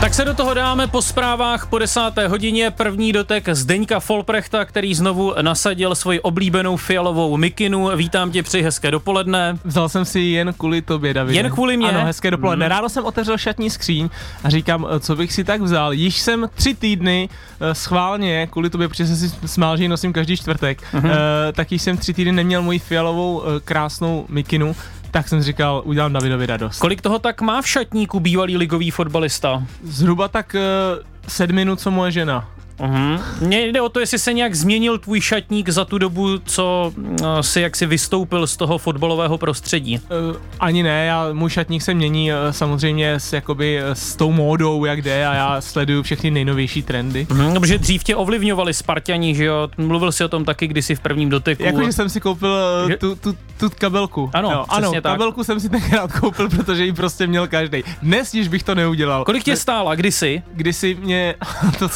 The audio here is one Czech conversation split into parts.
Tak se do toho dáme po zprávách po desáté hodině. První dotek Zdeňka Folprechta, který znovu nasadil svoji oblíbenou fialovou mikinu. Vítám tě při hezké dopoledne. Vzal jsem si jen kvůli tobě, David. Jen kvůli mě? Ano, hezké dopoledne. Mm. Ráno jsem otevřel šatní skříň a říkám, co bych si tak vzal. Již jsem tři týdny uh, schválně, kvůli tobě, protože jsem si smál, že ji nosím každý čtvrtek, mm-hmm. uh, tak již jsem tři týdny neměl moji fialovou krásnou mikinu tak jsem říkal, udělám Davidovi radost. Kolik toho tak má v šatníku bývalý ligový fotbalista? Zhruba tak uh, sedm minut, co moje žena. Uh-huh. Mně jde o to, jestli se nějak změnil tvůj šatník za tu dobu, co uh, si jaksi vystoupil z toho fotbalového prostředí. Uh, ani ne, já, můj šatník se mění uh, samozřejmě s, jakoby, s tou módou, jak jde a já sleduju všechny nejnovější trendy. Uh-huh, protože dřív tě ovlivňovali Spartani, že jo? Mluvil si o tom taky kdysi v prvním dotyku. Jakože jsem si koupil uh, tu, tu, tu kabelku. Ano, jo, ano tak. kabelku jsem si tenkrát koupil, protože ji prostě měl každý. Dnes již bych to neudělal. Kolik tě stála kdysi? Kdysi mě, to,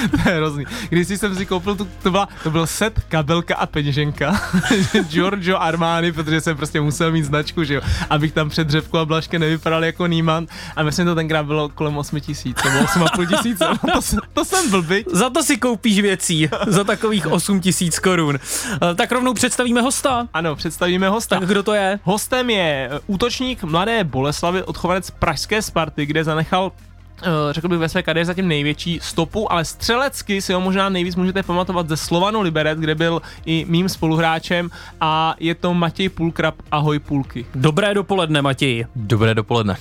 to je hrozný. Když jsem si koupil, tu, to, byla, to byl set, kabelka a peněženka. Giorgio Armani, protože jsem prostě musel mít značku, že jo, abych tam před dřevku a blaške nevypadal jako Níman. A myslím, to tenkrát bylo kolem 8 tisíc, nebo 8,5 tisíc. to, to jsem blbý. Za to si koupíš věcí, za takových 8 tisíc korun. Eh, tak rovnou představíme hosta. Ano, představíme hosta. Tak kdo to je? Hostem je útočník Mladé Boleslavy, odchovanec Pražské Sparty, kde zanechal řekl bych ve své kariéře zatím největší stopu, ale střelecky si ho možná nejvíc můžete pamatovat ze Slovanu Liberec, kde byl i mým spoluhráčem a je to Matěj Půlkrab. Ahoj Půlky. Dobré dopoledne Matěj. Dobré dopoledne.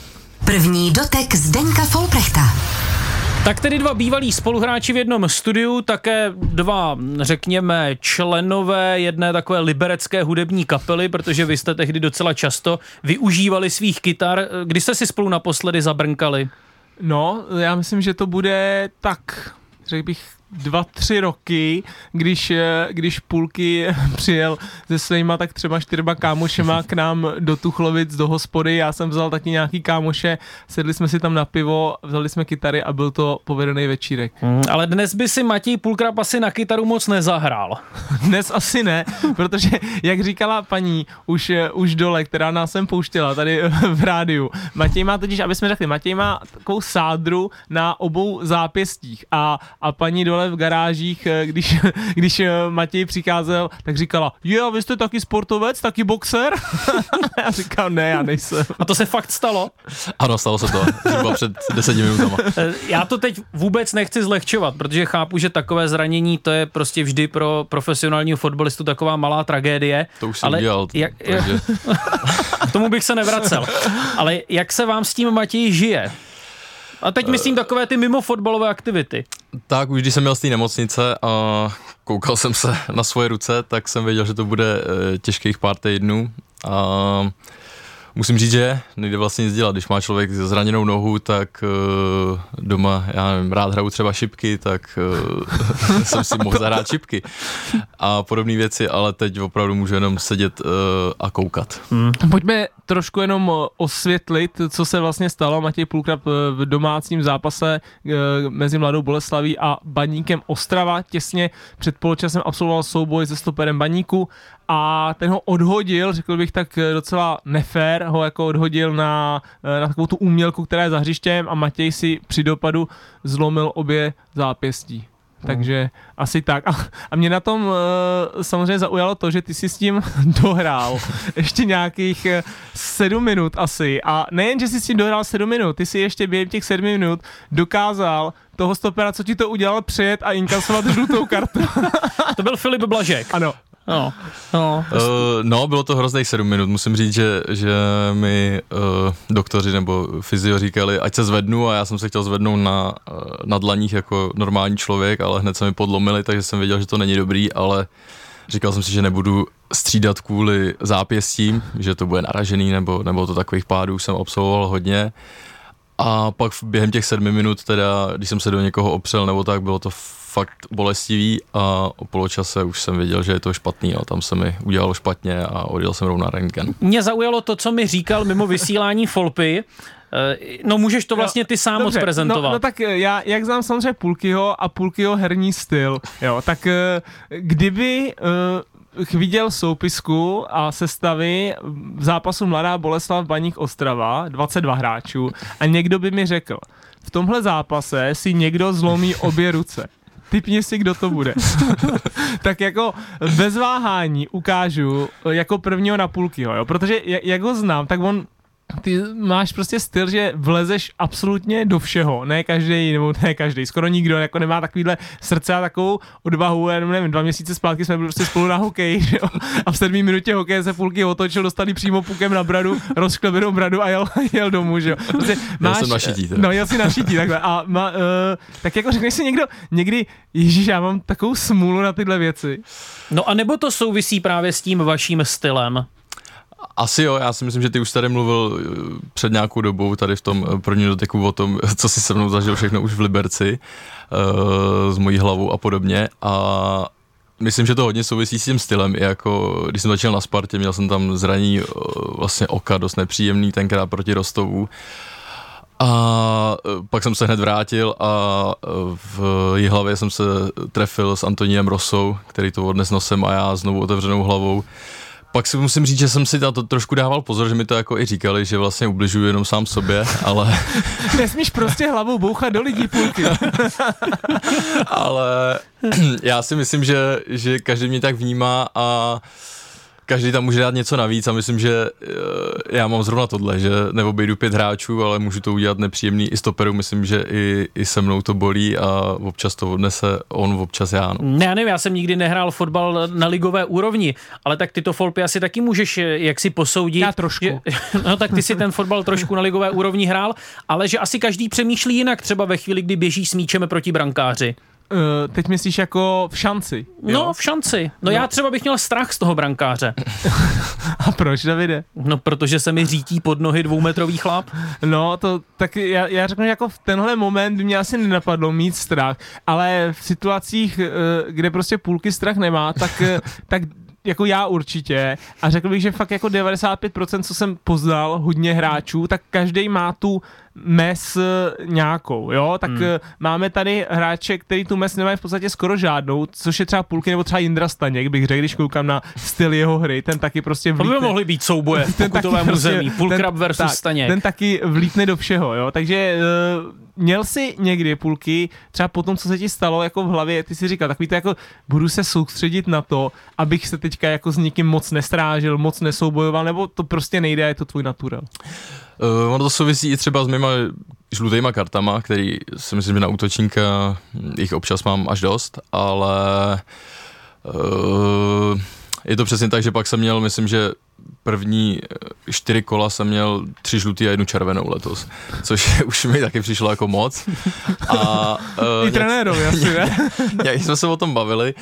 První dotek Zdeňka Folprechta. Tak tedy dva bývalí spoluhráči v jednom studiu, také dva, řekněme, členové jedné takové liberecké hudební kapely, protože vy jste tehdy docela často využívali svých kytar. Kdy jste si spolu naposledy zabrnkali? No, já myslím, že to bude tak, řekl bych, dva, tři roky, když, eh, když Půlky přijel se svýma tak třeba čtyřma kámošema k nám do Tuchlovic, do hospody, já jsem vzal taky nějaký kámoše, sedli jsme si tam na pivo, vzali jsme kytary a byl to povedený večírek. Mm, ale dnes by si Matěj Půlkrap asi na kytaru moc nezahrál. Dnes asi ne, protože jak říkala paní už, eh, už dole, která nás sem pouštěla tady v rádiu, Matěj má totiž, aby jsme řekli, Matěj má takovou sádru na obou zápěstích a, a paní dole dole v garážích, eh, když, když eh, Matěj přicházel, tak říkala, jo, a vy jste taky sportovec, taky boxer? já říkal, ne, já nejsem. A to se fakt stalo? Ano, stalo se to, zhruba před deseti minutami. Eh, já to teď vůbec nechci zlehčovat, protože chápu, že takové zranění to je prostě vždy pro profesionálního fotbalistu taková malá tragédie. To už jsem ale udělal. Jak, takže... K tomu bych se nevracel. Ale jak se vám s tím Matěj žije? A teď myslím takové ty mimo fotbalové aktivity. Tak už když jsem měl z té nemocnice a koukal jsem se na svoje ruce, tak jsem věděl, že to bude eh, těžkých pár týdnů. A musím říct, že nejde vlastně nic dělat. Když má člověk zraněnou nohu, tak uh, doma, já nevím, rád hraju třeba šipky, tak uh, jsem si mohl zahrát šipky a podobné věci, ale teď opravdu můžu jenom sedět uh, a koukat. Hmm. Pojďme trošku jenom osvětlit, co se vlastně stalo. Matěj Půlkrab v domácím zápase mezi Mladou Boleslaví a Baníkem Ostrava těsně před poločasem absolvoval souboj se stoperem Baníku a ten ho odhodil, řekl bych tak docela nefér, ho jako odhodil na, na takovou tu umělku, která je za hřištěm a Matěj si při dopadu zlomil obě zápěstí. Takže hmm. asi tak. A, a mě na tom uh, samozřejmě zaujalo to, že ty si s tím dohrál ještě nějakých sedm minut asi. A nejen, že jsi s tím dohrál sedm minut, ty si ještě během těch sedmi minut dokázal toho stopera, co ti to udělal, přijet a inkasovat žlutou kartu. to byl Filip Blažek. Ano. No, no. Uh, no, bylo to hrozných sedm minut. Musím říct, že, že mi uh, doktoři nebo fyzio říkali, ať se zvednu a já jsem se chtěl zvednout na, uh, na dlaních jako normální člověk, ale hned se mi podlomili, takže jsem věděl, že to není dobrý, ale říkal jsem si, že nebudu střídat kvůli zápěstím, že to bude naražený, nebo, nebo to takových pádů jsem absolvoval hodně. A pak během těch sedmi minut, teda, když jsem se do někoho opřel nebo tak, bylo to fakt bolestivý a o poločase už jsem věděl, že je to špatný a tam se mi udělalo špatně a odjel jsem rovnou na rentgen. Mě zaujalo to, co mi říkal mimo vysílání Folpy, eh, No můžeš to vlastně ty sám Dobře, odprezentovat. No, no tak eh, já, jak znám samozřejmě Pulkyho a Pulkyho herní styl, jo, tak eh, kdyby viděl soupisku a sestavy v zápasu Mladá Boleslav Baník Ostrava, 22 hráčů, a někdo by mi řekl, v tomhle zápase si někdo zlomí obě ruce. Typni si, kdo to bude. tak jako bez váhání ukážu jako prvního na půlkyho, jo? protože jak ho znám, tak on ty máš prostě styl, že vlezeš absolutně do všeho, ne každý, nebo ne každý, skoro nikdo jako nemá takovýhle srdce a takovou odvahu, já nevím, dva měsíce zpátky jsme byli prostě spolu na hokej, že jo? a v sedmý minutě hokeje se půlky otočil, dostali přímo pukem na bradu, rozklebenou bradu a jel, jel domů, že jo. Prostě máš, jel jsem na šití, No, jel si na šití, takhle. A má, uh, tak jako řekneš si někdo, někdy, ježíš, já mám takovou smůlu na tyhle věci. No a nebo to souvisí právě s tím vaším stylem? Asi jo, já si myslím, že ty už tady mluvil eh, před nějakou dobou tady v tom eh, prvním doteku o tom, co si se mnou zažil všechno už v Liberci uh, s mojí hlavou a podobně. A myslím, že to hodně souvisí s tím stylem, i jako když jsem začal na Spartě, měl jsem tam zraní vlastně oka dost nepříjemný tenkrát proti Rostovu. A pak jsem se hned vrátil a v hlavě jsem se trefil s Antoniem Rosou, který to odnes nosem a já znovu otevřenou hlavou pak si musím říct, že jsem si na to trošku dával pozor, že mi to jako i říkali, že vlastně ubližuju jenom sám sobě, ale... Nesmíš prostě hlavou bouchat do lidí půlky. ale já si myslím, že, že každý mě tak vnímá a každý tam může dát něco navíc a myslím, že eh, já mám zrovna tohle, že neobejdu pět hráčů, ale můžu to udělat nepříjemný i stoperu, myslím, že i, i se mnou to bolí a občas to odnese on, občas já. No. Ne, já nevím, já jsem nikdy nehrál fotbal na ligové úrovni, ale tak tyto folpy asi taky můžeš eh, jak si posoudit. Já trošku. Že, no tak ty si ten fotbal trošku na ligové úrovni hrál, ale že asi každý přemýšlí jinak třeba ve chvíli, kdy běží s míčem proti brankáři. Uh, teď myslíš jako v šanci? Jo? No, v šanci. No, no já třeba bych měl strach z toho brankáře. A proč, Davide? No, protože se mi řítí pod nohy dvoumetrový chlap. No, to tak já, já řeknu, že jako v tenhle moment by mě asi nenapadlo mít strach, ale v situacích, eh, kde prostě půlky strach nemá, tak, eh, tak jako já určitě a řekl bych, že fakt jako 95%, co jsem poznal, hodně hráčů, tak každý má tu mes nějakou, jo, tak hmm. Eh, máme tady hráče, který tu mes nemají v podstatě skoro žádnou, což je třeba půlky nebo třeba Jindra Staněk, bych řekl, když koukám na styl jeho hry, ten taky prostě vlítne. To by mohly být souboje v pokutovém prostě, území, Pulkrab versus tak, Staněk. Ten taky vlítne do všeho, jo, takže uh, měl jsi někdy půlky, třeba po tom, co se ti stalo jako v hlavě, ty si říkal, takový to jako budu se soustředit na to, abych se teďka jako s nikým moc nestrážil, moc nesoubojoval, nebo to prostě nejde, je to tvůj natural? Uh, ono to souvisí i třeba s mýma žlutýma kartama, který si myslím, že na útočníka jich občas mám až dost, ale uh, je to přesně tak, že pak jsem měl, myslím, že první eh, čtyři kola jsem měl tři žlutý a jednu červenou letos, což už mi taky přišlo jako moc. A, uh, I trenérovi asi, ne? Jak jsme se o tom bavili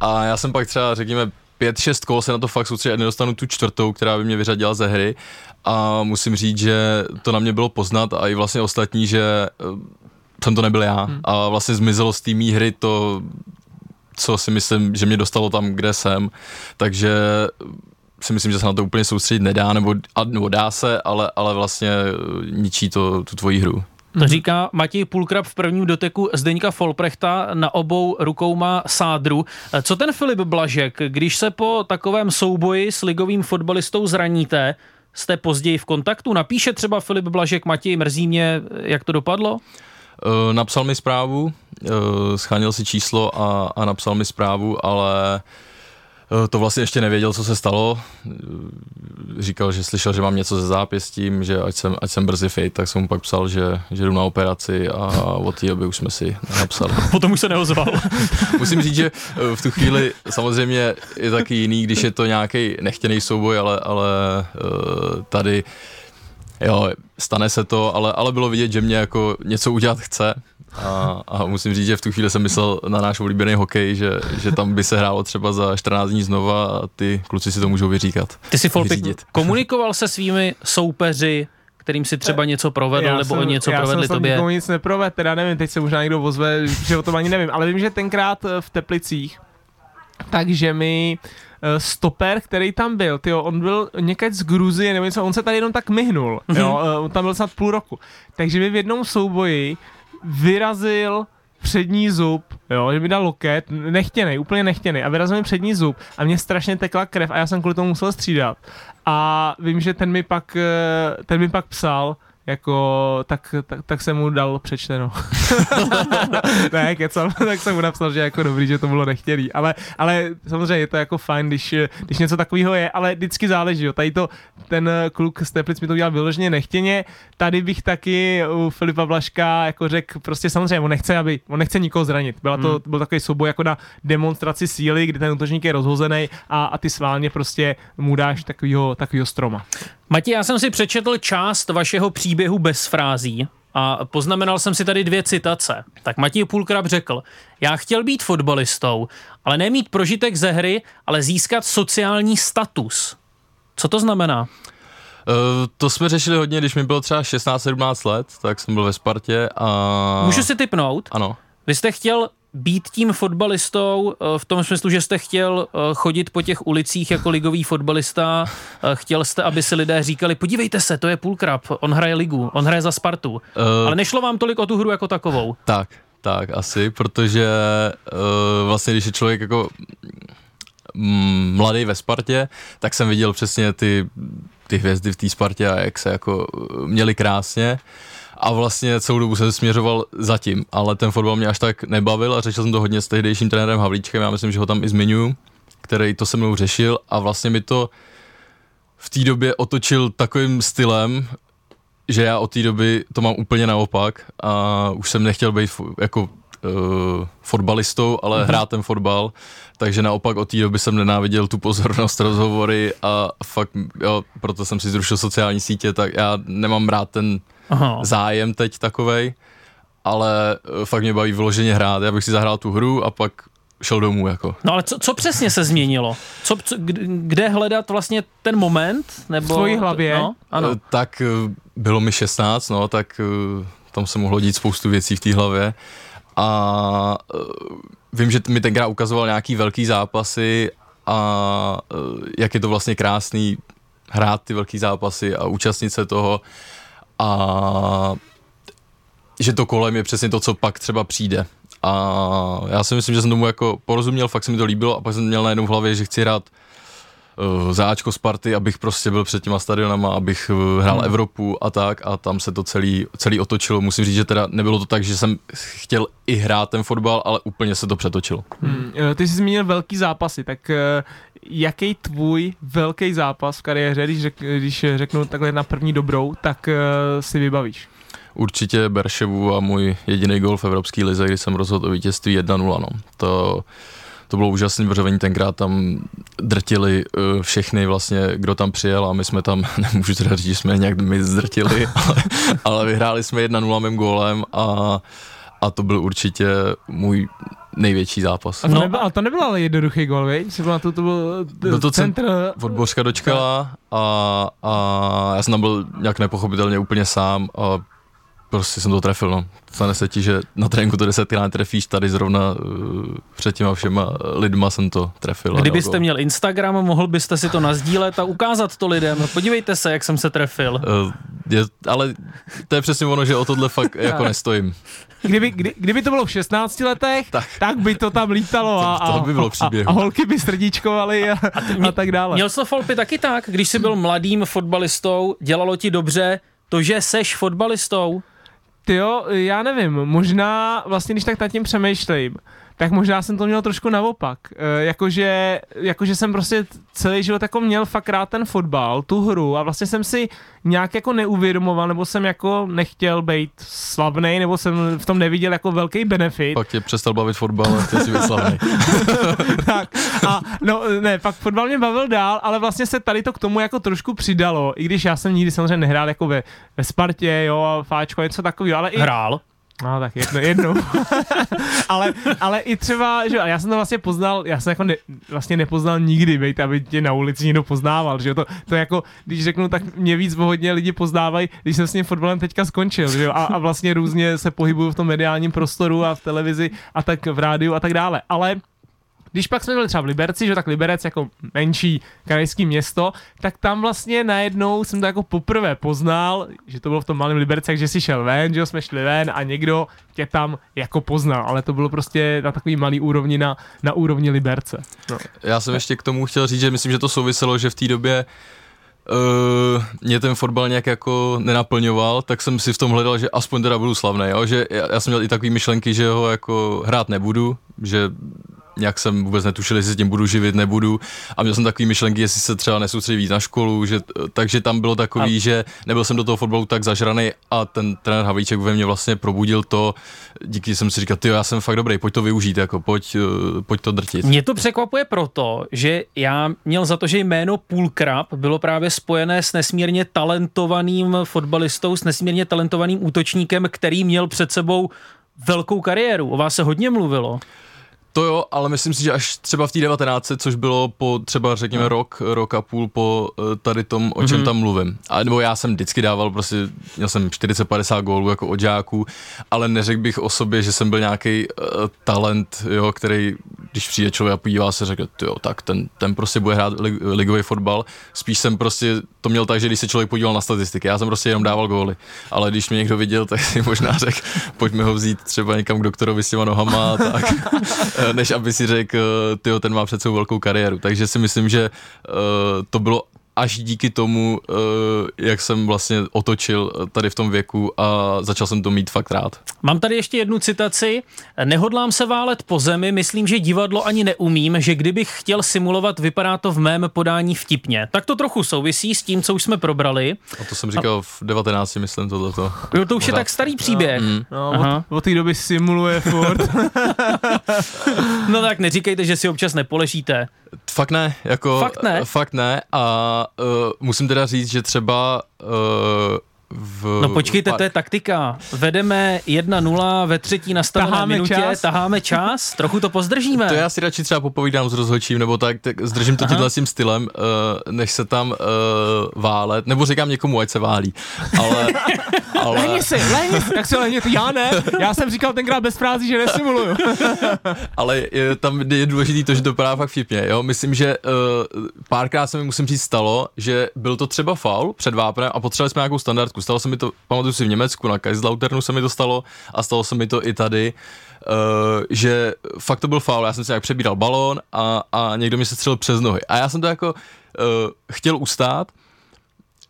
a já jsem pak třeba, řekněme, pět, šest kol se na to fakt soustředit a nedostanu tu čtvrtou, která by mě vyřadila ze hry a musím říct, že to na mě bylo poznat a i vlastně ostatní, že eh, jsem to nebyl já hmm. a vlastně zmizelo z té hry to, co si myslím, že mě dostalo tam, kde jsem, takže si myslím, že se na to úplně soustředit nedá, nebo, nebo dá se, ale, ale vlastně eh, ničí to tu tvoji hru. To říká Matěj Pulkrab v prvním doteku Zdeňka Folprechta, na obou rukou má sádru. Co ten Filip Blažek, když se po takovém souboji s ligovým fotbalistou zraníte, jste později v kontaktu? Napíše třeba Filip Blažek, Matěj, mrzí mě, jak to dopadlo? Uh, napsal mi zprávu, uh, schánil si číslo a, a napsal mi zprávu, ale to vlastně ještě nevěděl, co se stalo. Eh, říkal, že slyšel, že mám něco ze zápěstím, že ať jsem, ať jsem brzy fit, tak jsem mu pak psal, že, že jdu na operaci a od té doby už jsme si napsali. Potom už se neozval. Musím říct, že eh, v tu chvíli samozřejmě je taky jiný, když je to nějaký nechtěný souboj, ale, ale tady jo, stane se to, ale, ale bylo vidět, že mě jako něco udělat chce a, a musím říct, že v tu chvíli jsem myslel na náš oblíbený hokej, že, že tam by se hrálo třeba za 14 dní znova a ty kluci si to můžou vyříkat. Ty si Folpik komunikoval se svými soupeři, kterým si třeba něco provedl, já nebo jsem, oni něco já provedli jsem tobě? Já nic neprovedl, teda nevím, teď se možná někdo ozve, že o tom ani nevím, ale vím, že tenkrát eh, v Teplicích, takže mi eh, stoper, který tam byl, tyjo, on byl někde z Gruzie, nebo něco, on se tady jenom tak myhnul, mm-hmm. jo, eh, on tam byl snad půl roku. Takže mi v jednom souboji vyrazil přední zub, jo, že mi dal loket, nechtěný, úplně nechtěný a vyrazil mi přední zub a mě strašně tekla krev a já jsem kvůli tomu musel střídat. A vím, že ten mi pak, eh, ten mi pak psal, jako, tak, tak, tak jsem mu dal přečteno. ne, kecam, tak jsem mu napsal, že jako dobrý, že to bylo nechtěný, ale, ale samozřejmě je to jako fajn, když, když něco takového je, ale vždycky záleží, jo. tady to, ten kluk z Teplic mi to udělal vyloženě nechtěně, tady bych taky u Filipa Blaška jako řekl, prostě samozřejmě, on nechce, aby, on nechce nikoho zranit, byla to, hmm. byl takový souboj jako na demonstraci síly, kdy ten útočník je rozhozený a, a ty sválně prostě mu dáš takovýho, takovýho stroma. Mati, já jsem si přečetl část vašeho příběhu bez frází a poznamenal jsem si tady dvě citace. Tak Matěj Půlkrab řekl, já chtěl být fotbalistou, ale nemít prožitek ze hry, ale získat sociální status. Co to znamená? Uh, to jsme řešili hodně, když mi bylo třeba 16-17 let, tak jsem byl ve Spartě a... Můžu si typnout? Ano. Vy jste chtěl být tím fotbalistou eh, v tom smyslu, že jste chtěl eh, chodit po těch ulicích jako ligový fotbalista, eh, chtěl jste, aby si lidé říkali, podívejte se, to je půlkrab, on hraje ligu, on hraje za Spartu. Uh, Ale nešlo vám tolik o tu hru jako takovou. Tak, tak, asi, protože uh, vlastně, když je člověk jako mm, mladý ve Spartě, tak jsem viděl přesně ty, ty hvězdy v té Spartě a jak se jako měli krásně a vlastně celou dobu jsem směřoval zatím, ale ten fotbal mě až tak nebavil a řešil jsem to hodně s tehdejším trenérem Havlíčkem, já myslím, že ho tam i zmiňuji, který to se mnou řešil a vlastně mi to v té době otočil takovým stylem, že já od té doby to mám úplně naopak a už jsem nechtěl být jako uh, fotbalistou, ale mm-hmm. hrát ten fotbal, takže naopak od té doby jsem nenáviděl tu pozornost, rozhovory a fakt, jo, proto jsem si zrušil sociální sítě, tak já nemám rád ten Aha. zájem teď takovej, ale eh, fakt mě baví vyloženě hrát. Já bych si zahrál tu hru a pak šel domů jako. No ale co, co přesně se změnilo? Co, co, kde hledat vlastně ten moment? Nebo, v tvojí hlavě? No, ano. Eh, tak eh, bylo mi 16, no, tak tam se mohlo dít spoustu věcí v té hlavě a vím, že mi tenkrát ukazoval nějaký velký zápasy a jak je to vlastně krásný hrát ty velký zápasy a účastnit se toho a že to kolem je přesně to, co pak třeba přijde. A já si myslím, že jsem tomu jako porozuměl, fakt se mi to líbilo a pak jsem měl najednou v hlavě, že chci hrát uh, záčko Sparty, abych prostě byl před těma stadionama, abych uh, hrál hmm. Evropu a tak a tam se to celý, celý otočilo. Musím říct, že teda nebylo to tak, že jsem chtěl i hrát ten fotbal, ale úplně se to přetočilo. Hmm. Ty jsi zmínil velký zápasy, tak uh, jaký tvůj velký zápas v kariéře, když, řek, když řeknu takhle na první dobrou, tak uh, si vybavíš? Určitě Berševu a můj jediný gol v Evropské lize, kdy jsem rozhodl o vítězství 1-0. No. To, to bylo úžasný, protože oni tenkrát tam drtili uh, všechny vlastně, kdo tam přijel a my jsme tam, nemůžu teda říct, že jsme nějak my zdrtili, ale, ale vyhráli jsme 1-0 mým gólem a, a to byl určitě můj největší zápas. A to, no. nebyl, a to nebyl ale jednoduchý gol, veď? to, to byl, byl to centr. Od Bořka dočkala a, a já jsem tam byl nějak nepochopitelně úplně sám a prostě jsem to trefil, no. Stane se ti, že na tréninku to desetkrát trefíš, tady zrovna uh, před těma všema lidma jsem to trefil. Kdybyste měl Instagram, mohl byste si to nazdílet a ukázat to lidem. Podívejte se, jak jsem se trefil. Uh, je, ale to je přesně ono, že o tohle fakt jako nestojím. Kdyby, kdy, kdyby to bylo v 16 letech, tak, tak by to tam lítalo a, a, to by bylo a, a holky by srdíčkovaly a, a, ty, a tak dále. Měl jsi Folpy taky tak, když jsi byl mladým fotbalistou, dělalo ti dobře to, že seš fotbalistou? Ty jo, já nevím, možná vlastně, když tak nad tím přemýšlím, tak možná jsem to měl trošku naopak. E, jakože, jakože jsem prostě celý život jako měl fakt rád ten fotbal, tu hru a vlastně jsem si nějak jako neuvědomoval, nebo jsem jako nechtěl být slavný, nebo jsem v tom neviděl jako velký benefit. Pak tě přestal bavit fotbal a chtěl si být slavný. tak a no ne, pak fotbal mě bavil dál, ale vlastně se tady to k tomu jako trošku přidalo, i když já jsem nikdy samozřejmě nehrál jako ve, ve Spartě, jo, Fáčko, něco takového, ale i... Hrál? No tak jedno, jedno. ale, ale i třeba, že já jsem to vlastně poznal, já jsem jako ne, vlastně nepoznal nikdy, bejte, aby tě na ulici někdo poznával, že jo, to, to jako, když řeknu, tak mě víc hodně lidi poznávají, když jsem s tím fotbalem teďka skončil, že jo, a, a vlastně různě se pohybuju v tom mediálním prostoru a v televizi a tak v rádiu a tak dále, ale když pak jsme byli třeba v Liberci, že tak Liberec jako menší krajský město, tak tam vlastně najednou jsem to jako poprvé poznal, že to bylo v tom malém Liberci, takže si šel ven, že jsme šli ven a někdo tě tam jako poznal, ale to bylo prostě na takový malý úrovni na, na úrovni Liberce. No. Já jsem ještě k tomu chtěl říct, že myslím, že to souviselo, že v té době Uh, mě ten fotbal nějak jako nenaplňoval, tak jsem si v tom hledal, že aspoň teda budu slavný, jo? že já, já jsem měl i takové myšlenky, že ho jako hrát nebudu, že nějak jsem vůbec netušil, jestli s tím budu živit, nebudu. A měl jsem takový myšlenky, jestli se třeba nesoustředí víc na školu, že, takže tam bylo takový, a... že nebyl jsem do toho fotbalu tak zažraný a ten trenér Havlíček ve mně vlastně probudil to, díky jsem si říkal, ty já jsem fakt dobrý, pojď to využít, jako pojď, eh, pojď to drtit. Mě to překvapuje proto, že já měl za to, že jméno Půlkrab bylo právě spojené s nesmírně talentovaným fotbalistou, s nesmírně talentovaným útočníkem, který měl před sebou velkou kariéru. O vás se hodně mluvilo. To jo, ale myslím si, že až třeba v té 19, což bylo po třeba řekněme no. rok, rok a půl po eh, tady tom, o čem mm-hmm. tam mluvím. A nebo já jsem vždycky dával, prostě měl jsem 40-50 gólů jako od žáků, ale neřekl bych o sobě, že jsem byl nějaký uh, talent, jo, který, když přijde člověk a podívá se, řekne, jo, tak ten, ten prostě bude hrát lig, ligový fotbal. Spíš jsem prostě to měl tak, že když se člověk podíval na statistiky, já jsem prostě jenom dával góly, ale když mě někdo viděl, tak si možná řekl, pojďme ho vzít třeba někam k doktorovi s těma nohama, tak než aby si řekl, tyjo, ten má před velkou kariéru. Takže si myslím, že uh, to bylo až díky tomu, uh, jak jsem vlastně otočil tady v tom věku a začal jsem to mít fakt rád. Mám tady ještě jednu citaci. Nehodlám se válet po zemi, myslím, že divadlo ani neumím, že kdybych chtěl simulovat, vypadá to v mém podání vtipně. Tak to trochu souvisí s tím, co už jsme probrali. A to jsem říkal a... v 19, myslím, tohleto. Jo, to už je tak starý příběh. No, no od, od té doby simuluje furt. no tak neříkejte, že si občas nepoležíte. Fakt ne, jako... Fakt ne? Fakt ne a uh, musím teda říct, že třeba uh, v... No počkejte, to je taktika. Vedeme 1-0 ve třetí nastavené taháme minutě, čas. taháme čas, trochu to pozdržíme. To já si radši třeba popovídám s rozhodčím, nebo tak, tak zdržím to tímhle tím stylem, uh, než se tam uh, válet, nebo říkám někomu, ať se válí. Ale, ale... Lehni si, lehni si, tak se lehni, já ne, já jsem říkal tenkrát bez frází, že nesimuluju. ale je, tam je důležité to, že to vypadá fakt vtipně, jo. Myslím, že uh, párkrát se mi musím říct stalo, že byl to třeba faul před vápnem a potřebovali jsme nějakou standardku. Stalo se mi to, pamatuju si v Německu, na Kaiserslauternu se mi to stalo a stalo se mi to i tady. Uh, že fakt to byl faul, já jsem si nějak přebíral balón a, a někdo mi se střelil přes nohy. A já jsem to jako uh, chtěl ustát,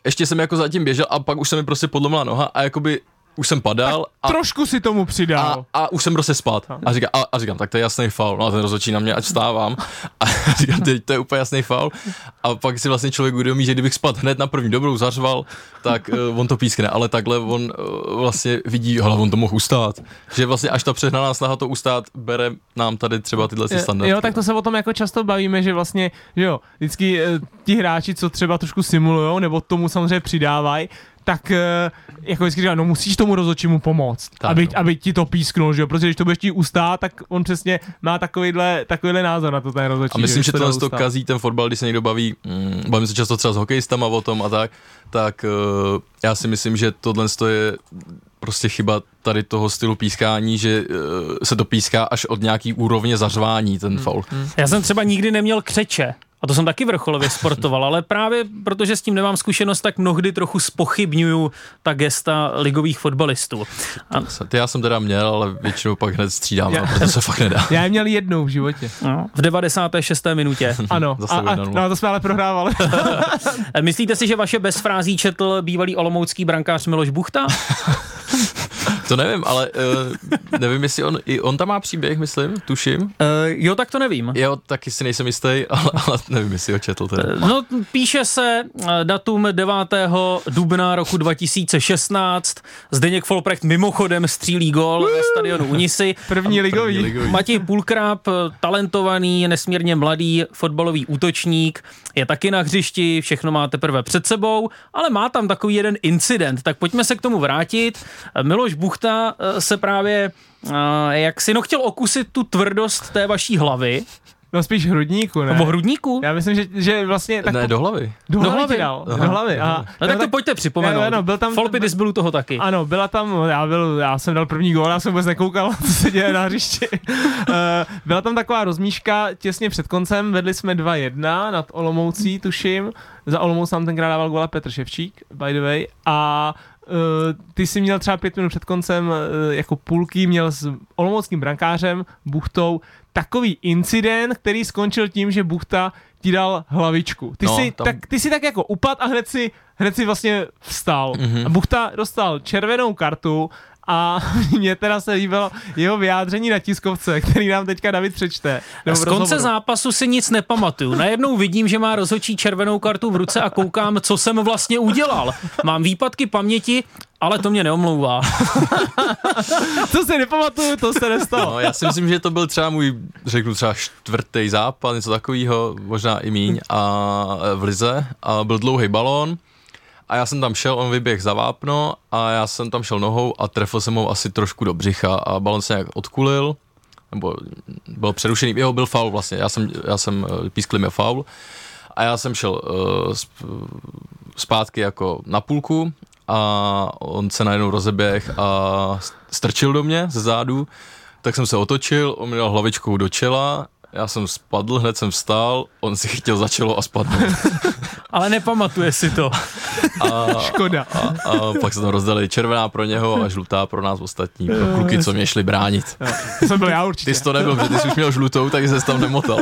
ještě jsem jako zatím běžel a pak už se mi prostě podlomila noha a jakoby už jsem padal. A, trošku si tomu přidal. A, a už jsem prostě spát. A, říkám, a, a říkám, tak to je jasný faul. No a ten rozhodčí na mě, ať vstávám. A říkám, to, to je úplně jasný faul. A pak si vlastně člověk uvědomí, že kdybych spad hned na první dobrou zařval, tak uh, on to pískne. Ale takhle on uh, vlastně vidí, ale on to mohl ustát. Že vlastně až ta přehnaná snaha to ustát bere nám tady třeba tyhle standardy. Jo, tak to se o tom jako často bavíme, že vlastně, že jo, vždycky uh, ti hráči, co třeba trošku simulují, nebo tomu samozřejmě přidávají, tak eh, jako vždycky říkám, no musíš tomu rozhodčímu pomoct, tak, aby, no. aby ti to písknul, že jo, protože když to budeš ti ustát, tak on přesně má takovýhle, takovýhle názor na to ten rozhodčí. A myslím, že, že to, to kazí ten fotbal, když se někdo baví, mm, bavím se často třeba s hokejistama o tom a tak, tak uh, já si myslím, že tohle je prostě chyba tady toho stylu pískání, že uh, se to píská až od nějaký úrovně zařvání, ten hmm. faul. Hmm. Já jsem třeba nikdy neměl křeče, a to jsem taky vrcholově sportoval, ale právě protože s tím nemám zkušenost, tak mnohdy trochu spochybňuju ta gesta ligových fotbalistů. A... Ty já jsem teda měl, ale většinou pak hned střídám, já, no, to se fakt nedá. Já měl jednou v životě. No, v 96. minutě. ano, a, a, no, to jsme ale prohrávali. Myslíte si, že vaše bezfrází četl bývalý olomoucký brankář Miloš Buchta? To nevím, ale uh, nevím, jestli on, i on tam má příběh, myslím, tuším. Uh, jo, tak to nevím. Jo, taky si nejsem jistý, ale, ale nevím, jestli ho četl. Teda. Uh, no, píše se datum 9. dubna roku 2016. Zdeněk Folprecht mimochodem střílí gol ve stadionu Unisy. První ligový. První ligový. Matěj Půlkráp, talentovaný, nesmírně mladý fotbalový útočník, je taky na hřišti, všechno má teprve před sebou, ale má tam takový jeden incident. Tak pojďme se k tomu vrátit. Miloš Buchta eh, se právě, eh, jak si no chtěl okusit tu tvrdost té vaší hlavy, No spíš hrudníku, ne? Nebo hrudníku? Já myslím, že, že vlastně... Tak ne, do hlavy. Do, do hlavy dal, do hlavy. Aha. No tak to tak, pojďte připomenout. Ano, byl tam... Folpidis byl u toho taky. Ano, byla tam, já, byl, já jsem dal první gól, já jsem vůbec nekoukal, co se děje na hřišti. uh, byla tam taková rozmíška těsně před koncem, vedli jsme 2-1 nad Olomoucí, tuším. Za Olomouc nám tenkrát dával góla Petr Ševčík, by the way. A ty jsi měl třeba pět minut před koncem uh, jako půlky, měl s olomouckým brankářem, Buchtou, takový incident, který skončil tím, že Buchta ti dal hlavičku. Ty, No, si, tam- tak, ty si tak jako upad a hned si, hned si vlastně vstal. Mhm. Mm-hmm. A Buchta dostal červenou kartu a mně teda se líbilo jeho vyjádření na tiskovce, který nám teďka David přečte. Z konce rozhovoru. zápasu si nic nepamatuju. Najednou vidím, že má rozhodčí červenou kartu v ruce a koukám, co jsem vlastně udělal. Mám výpadky paměti, ale to mě neomlouvá. Co si nepamatuju, to se nestalo. No, já si myslím, že to byl třeba můj, řeknu třeba čtvrtý zápas, něco takového, možná i míň, a v lize, a byl dlouhý balón, a já jsem tam šel, on vyběh za vápno a já jsem tam šel nohou a trefil jsem ho asi trošku do břicha a balon se nějak odkulil, nebo byl přerušený, jeho byl faul vlastně, já jsem, já jsem eh, pískl mi faul a já jsem šel uh, zpátky jako na půlku a on se najednou rozeběh a strčil do mě ze zádu, tak jsem se otočil, on mi dal hlavičkou do čela, já jsem spadl, hned jsem vstál, on si chytil za čelo a spadl. Ale nepamatuje si to. A, Škoda. a, a pak se tam rozdali červená pro něho a žlutá pro nás ostatní, pro kluky, co mě šli bránit. To jsem byl já určitě. Ty jsi to nebyl, protože ty jsi už měl žlutou, tak se tam nemotal.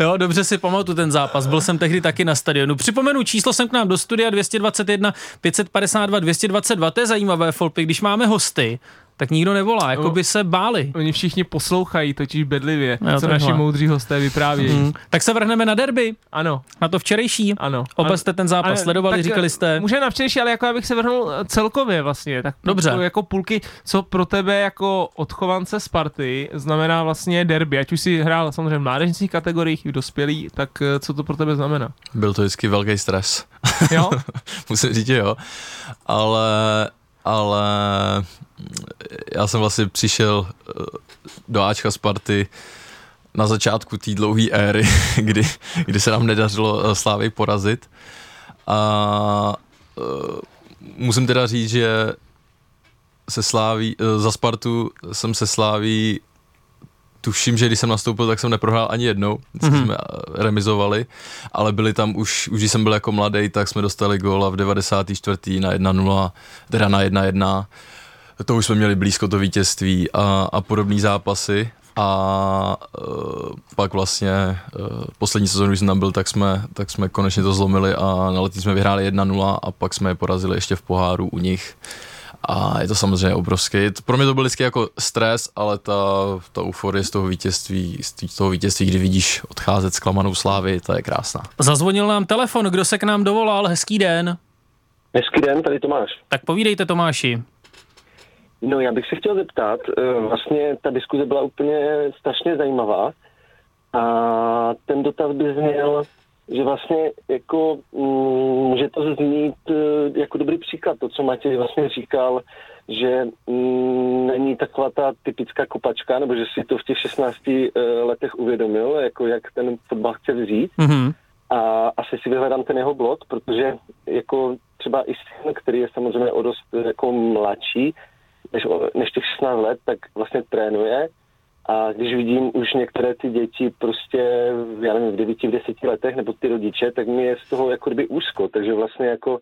Jo, dobře si pamatuju ten zápas. Byl jsem tehdy taky na stadionu. Připomenu, číslo jsem k nám do studia 221 552 222. To je zajímavé, Folpy, když máme hosty, tak nikdo nevolá, jako by se báli. Oni všichni poslouchají, totiž bedlivě, Jo, co naši moudří hosté vyprávějí. Hmm. Tak se vrhneme na derby, Ano, na to včerejší. ano. Oba Ano. jste ten zápas Ale sledovali, tak, říkali jste. Může na včerejší, ale jako já bych se vrhnul celkově vlastně. Tak Dobře. Jako, jako půlky, co pro tebe jako odchovance Sparty znamená vlastně derby. Ať už si hrál samozřejmě v mládežnických kategoriích, i v dospělých, tak eh, co to pro tebe znamená? Byl to vždycky velký stres. Jo? Musím říct, jo. Ale, ale já jsem vlastně přišel eh, do Ačka Sparty na začátku té dlouhé éry, kdy, kdy se nám nedařilo eh, Slávy porazit. A uh, musím teda říct, že se Sláví, za Spartu jsem se Sláví tuším, že když jsem nastoupil, tak jsem neprohrál ani jednou, vždycky mm-hmm. jsme eh, remizovali, ale byli tam už, už když jsem byl jako mladý, tak jsme dostali góla v 94. na 1-0, teda na 1-1. To už jsme měli blízko to vítězství a, a podobné zápasy. A uh, pak vlastně uh, poslední sezónu, když jsem tam byl, tak jsme, tak jsme konečně to zlomili a na letní jsme vyhráli 1-0 a pak jsme je porazili ještě v poháru u nich. A je to samozřejmě obrovský. To- Pro mě to byl vždycky jako stres, ale ta, ta euforie z toho vítězství, z toho vítězství, kdy vidíš odcházet s klamanou slávy, to je krásná. Zazvonil nám telefon, kdo se k nám dovolal, hezký den. Hezký den, tady Tomáš. Tak povídejte Tomáši. No já bych se chtěl zeptat, eh, vlastně ta diskuze byla úplně strašně zajímavá a ten dotaz by zněl, že vlastně jako mm, může to znít eh, jako dobrý příklad, to, co Matěj vlastně říkal, že mm, není taková ta typická kopačka, nebo že si to v těch 16 eh, letech uvědomil, jako jak ten fotbal chce vzít Mhm. a asi si vyhledám ten jeho blog, protože jako třeba i syn, který je samozřejmě o dost jako mladší, než, než těch 16 let, tak vlastně trénuje a když vidím už některé ty děti prostě, já nevím, v 9, v 10 letech, nebo ty rodiče, tak mi je z toho jako kdyby úzko, takže vlastně jako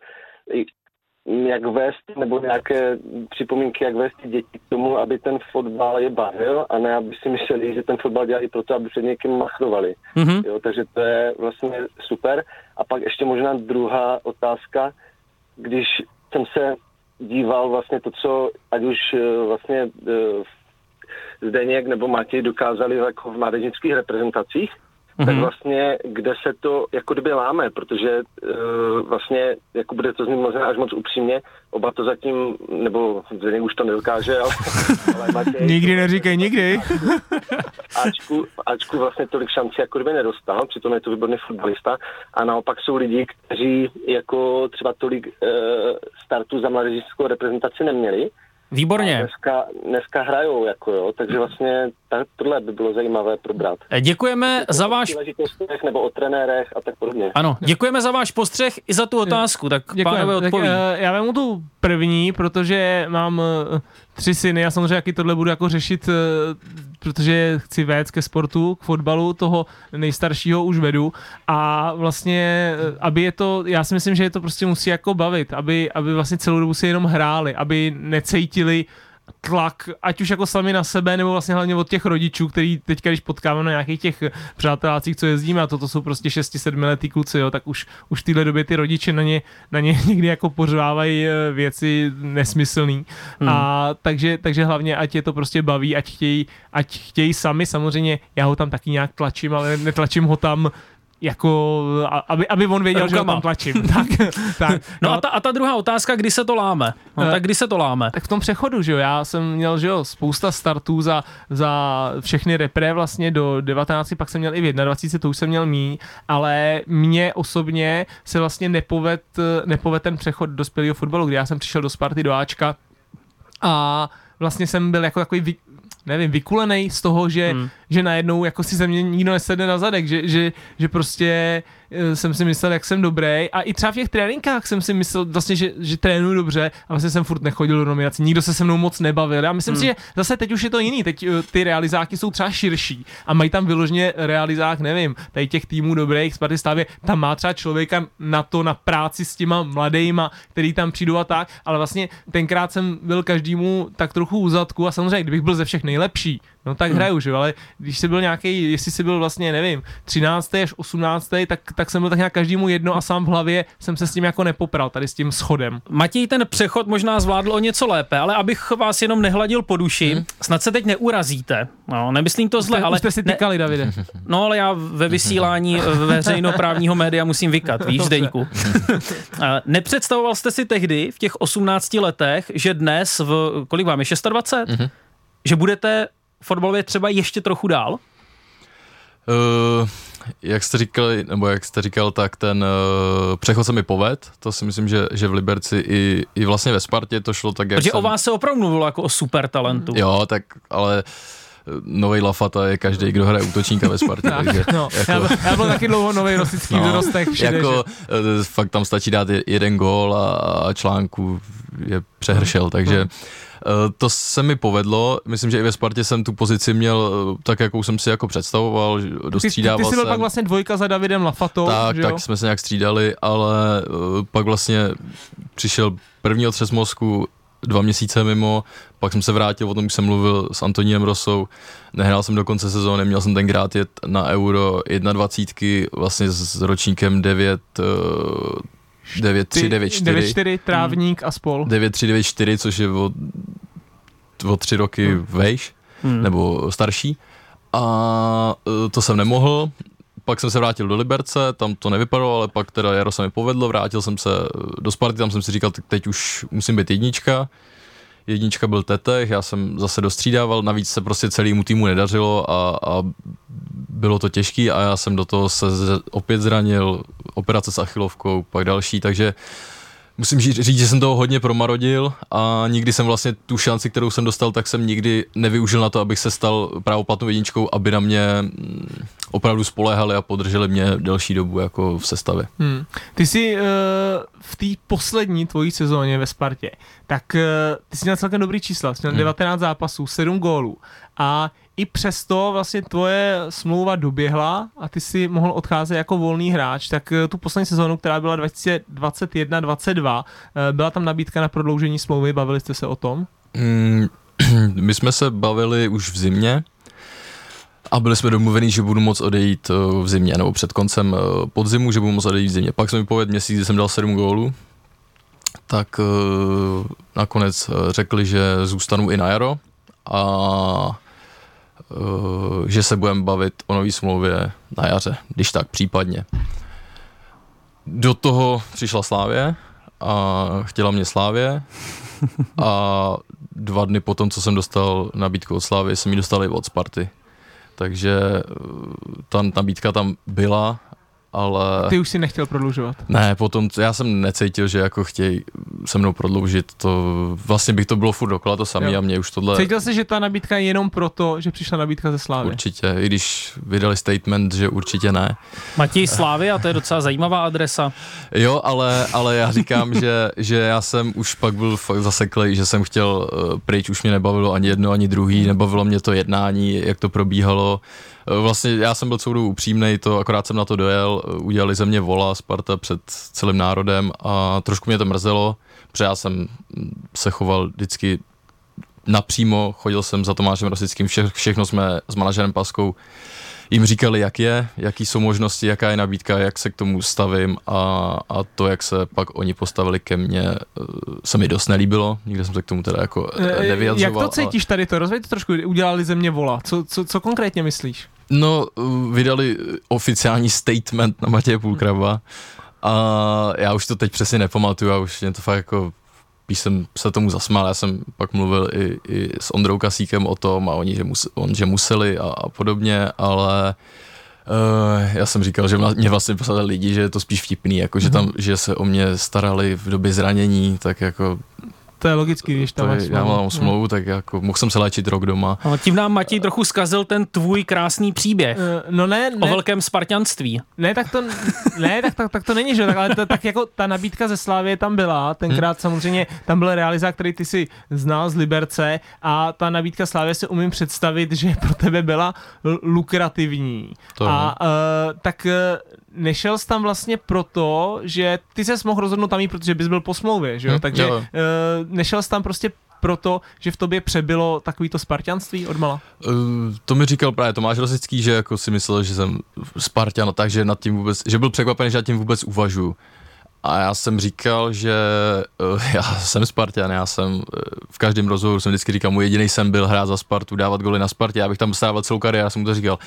jak vést, nebo nějaké připomínky, jak vést ty děti k tomu, aby ten fotbal je bavil a ne, aby si mysleli, že ten fotbal dělají proto, aby před někým machrovali. Mhm. Jo, takže to je vlastně super. A pak ještě možná druhá otázka, když jsem se díval vlastně to, co ať už eh, vlastně eh, Zdeněk nebo Matěj dokázali jako v mládežnických reprezentacích, mm-hmm. tak vlastně kde se to jako kdyby láme, protože uh, vlastně jako bude to znít možná až moc upřímně, oba to zatím, nebo Zdeněk už to nedokáže, ale, ale Matěj... Nikdy neříkej nikdy. Ačku, Ačku vlastně tolik šancí jako kdyby nedostal, přitom je to výborný fotbalista a naopak jsou lidi, kteří jako třeba tolik e, startů za mládežnickou reprezentaci neměli. A Výborně. dneska, dneska hrajou, jako jo, takže vlastně ta, tohle by bylo zajímavé probrat. Děkujeme za váš nebo o trenérech a tak podobně. ano, děkujeme za váš postřeh i za tu otázku, tak pánové Tak, odpoví. eh, já vemu tu první, protože mám eh, tři syny a samozřejmě jaký tohle budu jako řešit, eh, protože chci vést ke sportu, k fotbalu, toho nejstaršího už vedu. A vlastně, eh, aby je to, já si myslím, že je to prostě musí jako bavit, aby, aby vlastně celou dobu si jenom hráli, aby necítili tlak, ať už jako sami na sebe, nebo vlastně hlavně od těch rodičů, který teď, když potkáme na nějakých těch přátelácích, co jezdíme, a toto jsou prostě 6-7 letý kluci, jo, tak už, už v téhle době ty rodiče na ně, na ně někdy jako pořvávají eh, věci nesmyslný. Hmm. A takže, takže hlavně, ať je to prostě baví, ať chtějí, ať chtějí sami, samozřejmě já ho tam taky nějak tlačím, ale netlačím ho tam jako, aby, aby on věděl, Rukama. že ho tam tlačím. tak, tak. No, no a, ta, a ta druhá otázka, kdy se to láme? No, uh, tak kdy se to láme? Tak v tom přechodu, že jo, já jsem měl, že jo, spousta startů za, za všechny repre vlastně do 19, pak jsem měl i v 21, to už jsem měl mý, ale mně osobně se vlastně nepoved, nepoved ten přechod do spělého fotbalu, kdy já jsem přišel do Sparty, do Ačka a vlastně jsem byl jako takový nevím, vykulený z toho, že, hmm. Že najednou jako si ze mě nikdo nesedne na zadek, že, že, že prostě Eh, jsem si myslel, jak jsem dobrý. A i třeba v těch tréninkách jsem si myslel vlastně, že, že trénuju dobře, a vlastně jsem furt nechodil do nominací. Nikdo se se mnou moc nebavil. A myslím hmm. si, že zase teď už je to jiný. Teď eh, ty realizáky jsou třeba širší a mají tam vyloženě realizák, nevím, tady těch týmů dobrých, Sparty Stavě, tam má třeba člověka na to, na práci s těma mladejma, který tam přijdou a tak, ale vlastně tenkrát jsem byl každému tak trochu u zadku a samozřejmě, kdybych byl ze všech nejlepší, no tak hraju, že ale když jsi byl nějaký, jestli jsi byl vlastně, nevím, 13. až 18. tak tak jsem byl tak nějak každému jedno a sám v hlavě jsem se s tím jako nepopral, tady s tím schodem. Matěj ten přechod možná zvládl o něco lépe, ale abych vás jenom nehladil po duši, hmm. snad se teď neurazíte. No, nemyslím to zle, jste, ale... jste si tykali, ne... Davide. No, ale já ve vysílání veřejnoprávního média musím vykat, víš, Zdeňku. Nepředstavoval jste si tehdy, v těch 18 letech, že dnes, v, kolik vám je, 26? Hmm. Že budete fotbalově třeba ještě trochu dál? Uh, jak jste říkal, nebo jak jste říkal, tak ten uh, přechod se mi poved. To si myslím, že, že v Liberci i, i vlastně ve Spartě to šlo tak, jak Protože jsem... o vás se opravdu mluvilo jako o super talentu. Jo, tak ale eh, nový Lafata je každý, kdo hraje útočníka ve Spartě. takže, no, jako, já, byl, já byl taky dlouho nový rosický no, vzrostech. Všude, jako, že... fakt tam stačí dát jeden gól a, a článku je přehršel, takže hmm. Eh, to se mi povedlo, myslím, že i ve Spartě jsem tu pozici měl eh, tak, jakou jsem si jako představoval, dostřídával ty, ty, ty jsi byl jsem. pak vlastně dvojka za Davidem Lafatou, Tak, že tak jo? jsme se nějak střídali, ale uh, pak vlastně přišel první otřes mozku, dva měsíce mimo, pak jsem se vrátil, o tom jsem mluvil s Antonínem Rosou, nehrál jsem do konce sezóny, měl jsem tenkrát jet na Euro 21, vlastně s ročníkem 9, 9394. 94, trávník a spol. 9394, což je o, o tři roky hmm. vejš, hmm. nebo starší. A e, to jsem nemohl, pak jsem se vrátil do Liberce, tam to nevypadalo, ale pak teda Jaro se mi povedlo, vrátil jsem se do Sparty, tam jsem si říkal, teď už musím být jednička. Jednička byl Tetech, já jsem zase dostřídával, navíc se prostě celému týmu nedařilo a, a bylo to těžký a já jsem do toho se opět zranil, operace s achilovkou, pak další, takže musím říct, že jsem toho hodně promarodil a nikdy jsem vlastně tu šanci, kterou jsem dostal, tak jsem nikdy nevyužil na to, abych se stal právoplatnou jedničkou, aby na mě mm, opravdu spolehali a podrželi mě delší dobu jako v sestavě. Hmm. Ty jsi uh, v té poslední tvojí sezóně ve Spartě, tak uh, ty jsi měl celkem dobrý čísla, jsi měl hmm. 19 zápasů, 7 gólů a i přesto vlastně tvoje smlouva doběhla a ty si mohl odcházet jako volný hráč, tak eh, tu poslední sezónu, která byla 2021-22, eh, byla tam nabídka na prodloužení smlouvy, bavili jste se o tom? Mm, my jsme se bavili už v zimě, a byli jsme domluveni, že budu moct odejít eh, v zimě, nebo před koncem podzimu, že budu moct odejít v zimě. Pak jsem mi povedl měsíc, kdy jsem dal 7 gólů, tak nakonec řekli, že zůstanu i na jaro a že se budeme bavit o nové smlouvě na jaře, když tak případně. Do toho přišla Slávě a chtěla mě Slávě a dva dny potom, co jsem dostal nabídku od Slávy, jsem ji dostal i od Sparty. Takže eh, ta nabídka tam byla ale... Ty už si nechtěl prodlužovat? Ne, potom já jsem necítil, že jako chtějí se mnou prodloužit, to vlastně bych to bylo furt dokola to samé a mě už tohle... Cítil jsi, že ta nabídka je jenom proto, že přišla nabídka ze Slávy? Určitě, i když vydali statement, že určitě ne. Matěj Slávy a to je docela zajímavá adresa. Jo, ale, ale já říkám, že, že já jsem už pak byl fakt zaseklej, že jsem chtěl uh, pryč, už mě nebavilo ani jedno, ani druhý, nebavilo mě to jednání, jak to probíhalo, Eh, vlastně já jsem byl celou upřímný, to akorát jsem na to dojel, eh, udělali ze mě vola Sparta před celým národem a trošku mě to mrzelo, protože já jsem se choval vždycky napřímo, chodil jsem za Tomášem Rosickým, vše, všechno jsme s manažerem Paskou jim říkali, jak je, jaký jsou možnosti, jaká je nabídka, jak se k tomu stavím a, a to, jak se pak oni postavili ke mně, eh, se mi dost nelíbilo, nikde jsem se k tomu teda jako eh, nevyjadřoval. Jak to cítíš tady to? Rozveď to trošku, udělali ze mě vola. Co, co, co konkrétně myslíš? No, vydali oficiální statement na Matěje Půlkraba a já už to teď přesně nepamatuju a už mě to fakt jako spíš jsem se tomu zasmál, já jsem pak mluvil i, i s Ondrou Kasíkem o tom a oni, že, mus, on, že museli a, a podobně, ale Uh, já jsem říkal, že mě vlastně psali lidi, že je to spíš vtipný, jako že tam, mhm. že se o mě starali v době zranění, tak jako to je logický, když tam máš. Já mám smlouvu, no. tak jako mohl jsem se léčit rok doma. No, tím nám Matěj trochu zkazil ten tvůj krásný příběh. Uh, no ne, ne. O velkém spartianství. Ne, tak to, ne, tak, tak, tak to není, že tak, ale to, tak jako ta nabídka ze Slávě tam byla, tenkrát hmm. samozřejmě tam byl realiza, který ty si znal z Liberce a ta nabídka Slávě si umím představit, že pro tebe byla lukrativní. To a uh, tak uh, nešel jsi tam vlastně proto, že ty se mohl rozhodnout tam jít, protože bys byl po smlouvě, že jo? Hmm, Takže jo. Uh, nešel jsi tam prostě proto, že v tobě přebylo takovýto spartianství odmala? Uh, to mi říkal právě Tomáš Rosický, že jako si myslel, že jsem Spartan, takže nad tím vůbec, že byl překvapený, že nad tím vůbec uvažuji. A já jsem říkal, že uh, já jsem Spartan, já jsem uh, v každém rozhovoru jsem vždycky říkal, můj jediný jsem byl hrát za Spartu, dávat goly na Spartě, já bych tam stával celou kariéru, já jsem mu to říkal,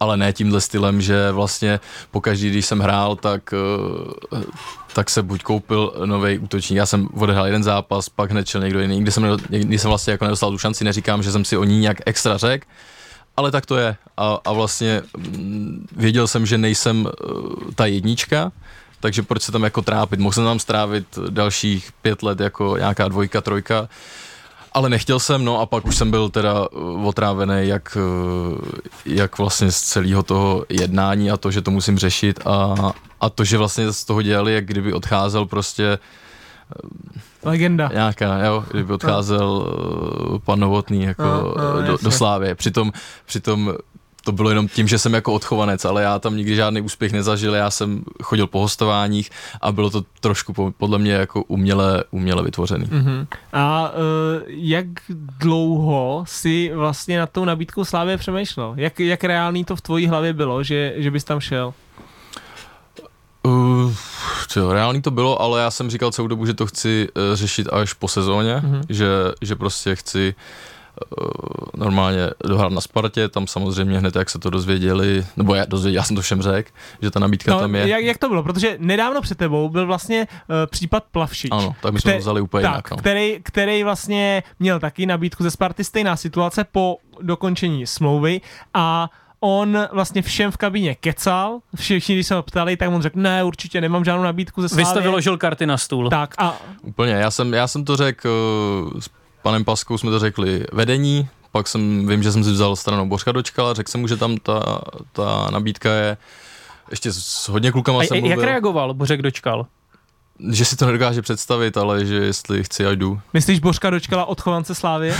ale ne tímhle stylem, že vlastně pokaždý, když jsem hrál, tak, uh, tak se buď koupil nový útočník, já jsem odehrál jeden zápas, pak hned někdo jiný, kdy jsem, kdy jsem vlastně jako nedostal tu šanci, neříkám, že jsem si o ní nějak extra řekl, ale tak to je. A, a vlastně mm, věděl jsem, že nejsem ta jednička, takže proč se tam jako trápit? Mohl jsem tam strávit dalších pět let jako nějaká dvojka, trojka, ale nechtěl jsem, no a pak už jsem byl teda uh, otrávený, jak, uh, jak vlastně z celého toho jednání a to, že to musím řešit a, a to, že vlastně z toho dělali, jak kdyby odcházel prostě uh, Legenda. Nějaká, jo, kdyby odcházel pan Novotný jako no, no, do, do Slávy. Přitom, přitom to bylo jenom tím, že jsem jako odchovanec, ale já tam nikdy žádný úspěch nezažil, já jsem chodil po hostováních a bylo to trošku podle mě jako uměle, uměle vytvořený. Uh-huh. A uh, jak dlouho si vlastně na tou nabídkou Slávě přemýšlel? Jak, jak reálný to v tvojí hlavě bylo, že, že bys tam šel? Uh, co, reálný to bylo, ale já jsem říkal celou dobu, že to chci uh, řešit až po sezóně, uh-huh. že, že prostě chci uh, normálně dohrát na Spartě, tam samozřejmě hned, jak se to dozvěděli, nebo já, dozvěděl, já jsem to všem řekl, že ta nabídka no, tam je. Jak, jak to bylo? Protože nedávno před tebou byl vlastně uh, případ Plavšič. Ano, tak my jsme to vzali úplně tak, jinak. No. Který, který vlastně měl taky nabídku ze Sparty, stejná situace po dokončení smlouvy a on vlastně všem v kabině kecal, všichni, když se ho ptali, tak on řekl, ne, určitě nemám žádnou nabídku ze Slávy. Vy jste vyložil karty na stůl. Tak a... Úplně, já jsem, já jsem to řekl uh, panem Paskou jsme to řekli vedení, pak jsem, vím, že jsem si vzal stranou Bořka dočkal, řekl jsem mu, že tam ta, ta nabídka je, ještě s hodně klukama a jsem jak mluvil. Jak reagoval Bořek dočkal? Že si to nedokáže představit, ale že jestli chci, a jdu. Myslíš, Božka dočkala odchovance Slávy?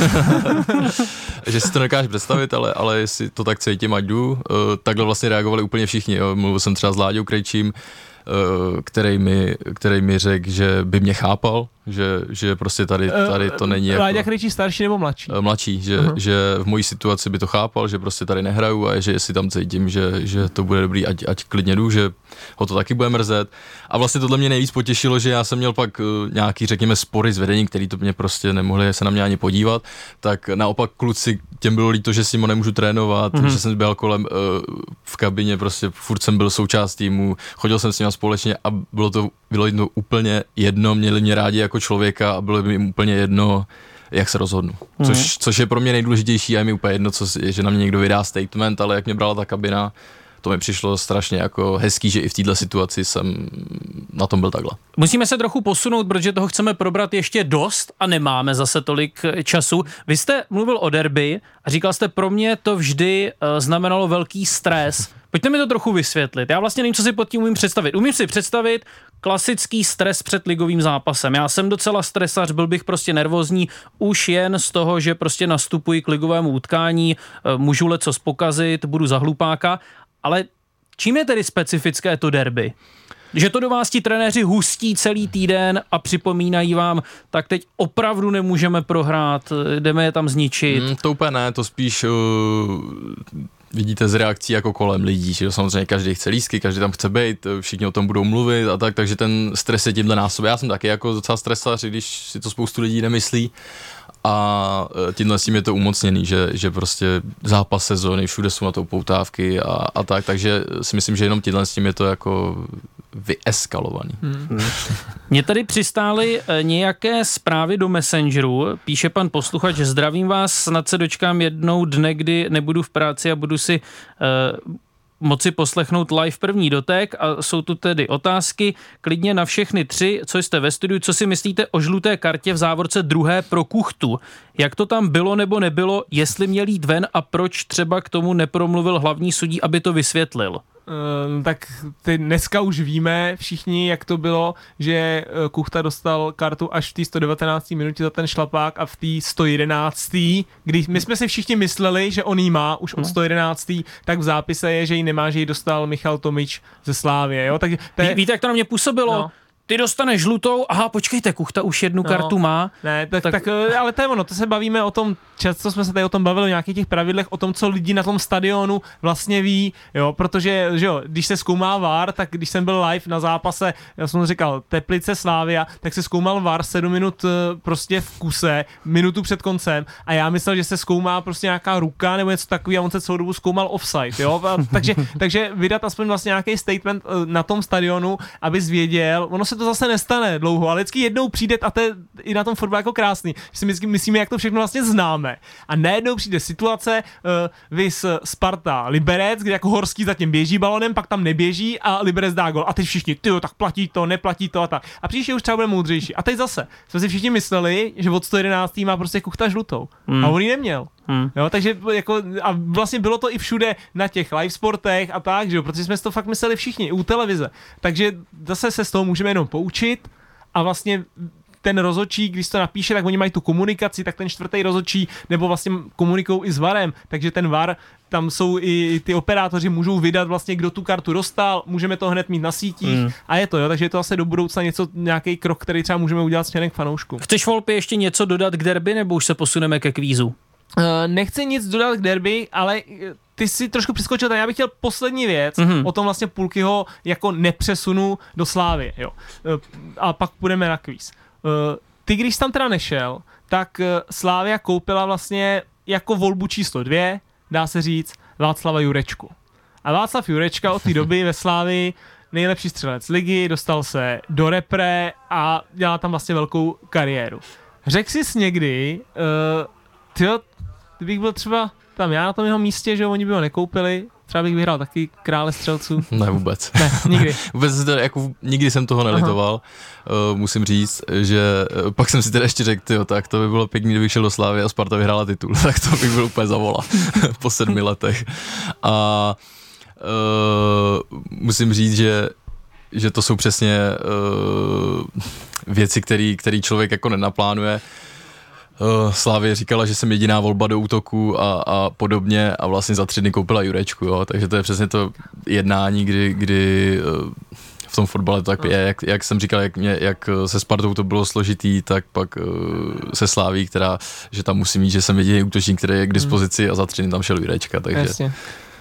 že si to nedokáže představit, ale, ale jestli to tak cítím, ať jdu. Uh, takhle vlastně reagovali úplně všichni. Jo. Mluvil jsem třeba s Láďou Krejčím, uh, který mi, který mi řekl, že by mě chápal, že, že prostě tady, eh, tady to není jako... Láďa Krejčí starší nebo mladší? Eh, mladší, že, uh-huh. že v mojí situaci by to chápal, že prostě tady nehraju a že jestli tam cítím, že, že to bude dobrý, ať, ať klidně jdu, že ho to taky bude mrzet. A vlastně tohle mě nejvíc potěšilo, že já jsem měl pak nějaký, řekněme, spory s vedením, který to mě prostě nemohli se na mě ani podívat, tak naopak kluci, těm bylo líto, že s ním nemůžu trénovat, uh-huh. že jsem byl kolem uh, v kabině, prostě furt jsem byl součást týmu, chodil jsem s nimi společně a bylo to bylo úplně jedno, měli mě rádi jako člověka a bylo by mi úplně jedno, jak se rozhodnu. Mm. Což, což je pro mě nejdůležitější a je mi úplně jedno, co, že na mě někdo vydá statement, ale jak mě brala ta kabina, to mi přišlo strašně jako hezký, že i v této situaci jsem na tom byl takhle. Musíme se trochu posunout, protože toho chceme probrat ještě dost a nemáme zase tolik času. Vy jste mluvil o derby a říkal jste, pro mě to vždy uh, znamenalo velký stres. Pojďte mi to trochu vysvětlit. Já vlastně nevím, co si pod tím umím představit. Umím si představit klasický stres před ligovým zápasem. Já jsem docela stresař, byl bych prostě nervózní už jen z toho, že prostě nastupuji k ligovému utkání, eh, můžu leco spokazit, budu za hlupáka ale čím je tedy specifické to derby? Že to do vás ti trenéři hustí celý týden a připomínají vám, tak teď opravdu nemůžeme prohrát, jdeme je tam zničit. Mm, to úplně ne, to spíš uh, vidíte z reakcí jako kolem lidí, že samozřejmě každý chce lísky, každý tam chce být, všichni o tom budou mluvit a tak, takže ten stres je tímhle násobě. Já jsem taky jako docela stresař, když si to spoustu lidí nemyslí a e, tímhle s tím je to umocněný, že, že prostě zápas sezóny, všude jsou na to poutávky a, a tak, takže si myslím, že jenom tímhle s tím je to jako vyeskalovaný. Hmm. Mně tady přistály e, nějaké zprávy do Messengeru. Píše pan posluchač, zdravím vás, snad se dočkám jednou dne, kdy nebudu v práci a budu si uh, moci poslechnout live první dotek a jsou tu tedy otázky klidně na všechny tři, co jste ve studiu, co si myslíte o žluté kartě v závorce druhé pro kuchtu. Jak to tam bylo nebo nebylo, jestli měl jít ven a proč třeba k tomu nepromluvil hlavní sudí, aby to vysvětlil? Uh, tak ty dneska už víme všichni, jak to bylo, že eh, Kuchta dostal kartu až v té 119. minutě za ten šlapák a v té 111. kdy my jsme si všichni mysleli, že on jí má už od 111. No. tak v zápise je, že ji nemá, že ji dostal Michal Tomič ze Slávě, jo? Tak to je... Ví, víte, jak to na mě působilo? No ty dostaneš žlutou, aha, počkejte, Kuchta už jednu no, kartu má. Ne, tak, tak, tak, eh, ale to je ono, to se bavíme o tom, často jsme se tady o tom bavili, o nějakých těch pravidlech, o tom, co lidi na tom stadionu vlastně ví, jo, protože, že jo, když se zkoumá VAR, tak když jsem byl live na zápase, já jsem říkal, Teplice Slávia, tak se zkoumal VAR 7 minut eh, prostě v kuse, minutu před koncem a já myslel, že se zkoumá prostě nějaká ruka nebo něco takového a on se celou dobu zkoumal offside, jo, a, takže, takže vydat aspoň vlastně nějaký statement eh, na tom stadionu, aby zvěděl, ono se to zase nestane dlouho, ale vždycky jednou přijde a to je i na tom fotbale jako krásný, že si vždycky myslíme, jak to všechno vlastně známe. A najednou přijde situace, uh, vys Sparta Liberec, kde jako Horský zatím běží balonem, pak tam neběží a Liberec dá gol. A teď všichni, ty tak platí to, neplatí to a tak. A příště už třeba bude moudřejší. A teď zase jsme si všichni mysleli, že od 111. má prostě kuchta žlutou. Hmm. A on ji neměl. Hmm. Jo, takže jako, a vlastně bylo to i všude na těch live sportech a tak, že jo, protože jsme si to fakt mysleli všichni, u televize. Takže zase se z toho můžeme jenom poučit a vlastně ten rozočí, když to napíše, tak oni mají tu komunikaci, tak ten čtvrtý rozočí, nebo vlastně komunikují i s VARem, takže ten VAR, tam jsou i ty operátoři, můžou vydat vlastně, kdo tu kartu dostal, můžeme to hned mít na sítích mm. a je to, jo, takže je to asi do budoucna něco, nějaký krok, který třeba můžeme udělat směrem k fanoušku. Chceš Volpi ještě něco dodat k derby, nebo už se posuneme ke kvízu? Uh, nechci nic dodat k derby, ale eh, ty si trošku přiskočil, tak já bych chtěl poslední věc mm-hmm. o tom vlastně Pulkyho jako nepřesunu do Slávy, jo. Uh, a pak půjdeme na kvíz. Ty, když tam teda nešel, tak Slávia koupila vlastně jako volbu číslo dvě, dá se říct, Václava Jurečku. A Václav Jurečka od té doby ve Slávii nejlepší střelec ligy, dostal se do repre a dělá tam vlastně velkou kariéru. Řekl jsi někdy, uh, tyjo, kdybych byl třeba tam já na tom jeho místě, že oni by ho nekoupili, třeba bych vyhrál taky krále střelců. Ne, vůbec. Ne, nikdy. vůbec to, jako, nikdy jsem toho nelitoval. Uh, musím říct, že uh, pak jsem si teda ještě řekl, tyjo, tak to by bylo pěkný, kdybych šel do Slávy a Sparta vyhrála titul, tak to bych byl úplně zavola po sedmi letech. A uh, musím říct, že že to jsou přesně uh, věci, které člověk jako nenaplánuje uh, Slávě říkala, že jsem jediná volba do útoku a, a podobně a vlastně za tři dny koupila Jurečku, jo, takže to je přesně to jednání, kdy, kdy uh, v tom fotbale to tak je, jak, jak jsem říkal, jak, mě, jak se Spartou to bylo složitý, tak pak uh, se Sláví, která, že tam musí mít, že jsem jediný útočník, který je k dispozici a za tři dny tam šel Jurečka, takže... Jasně.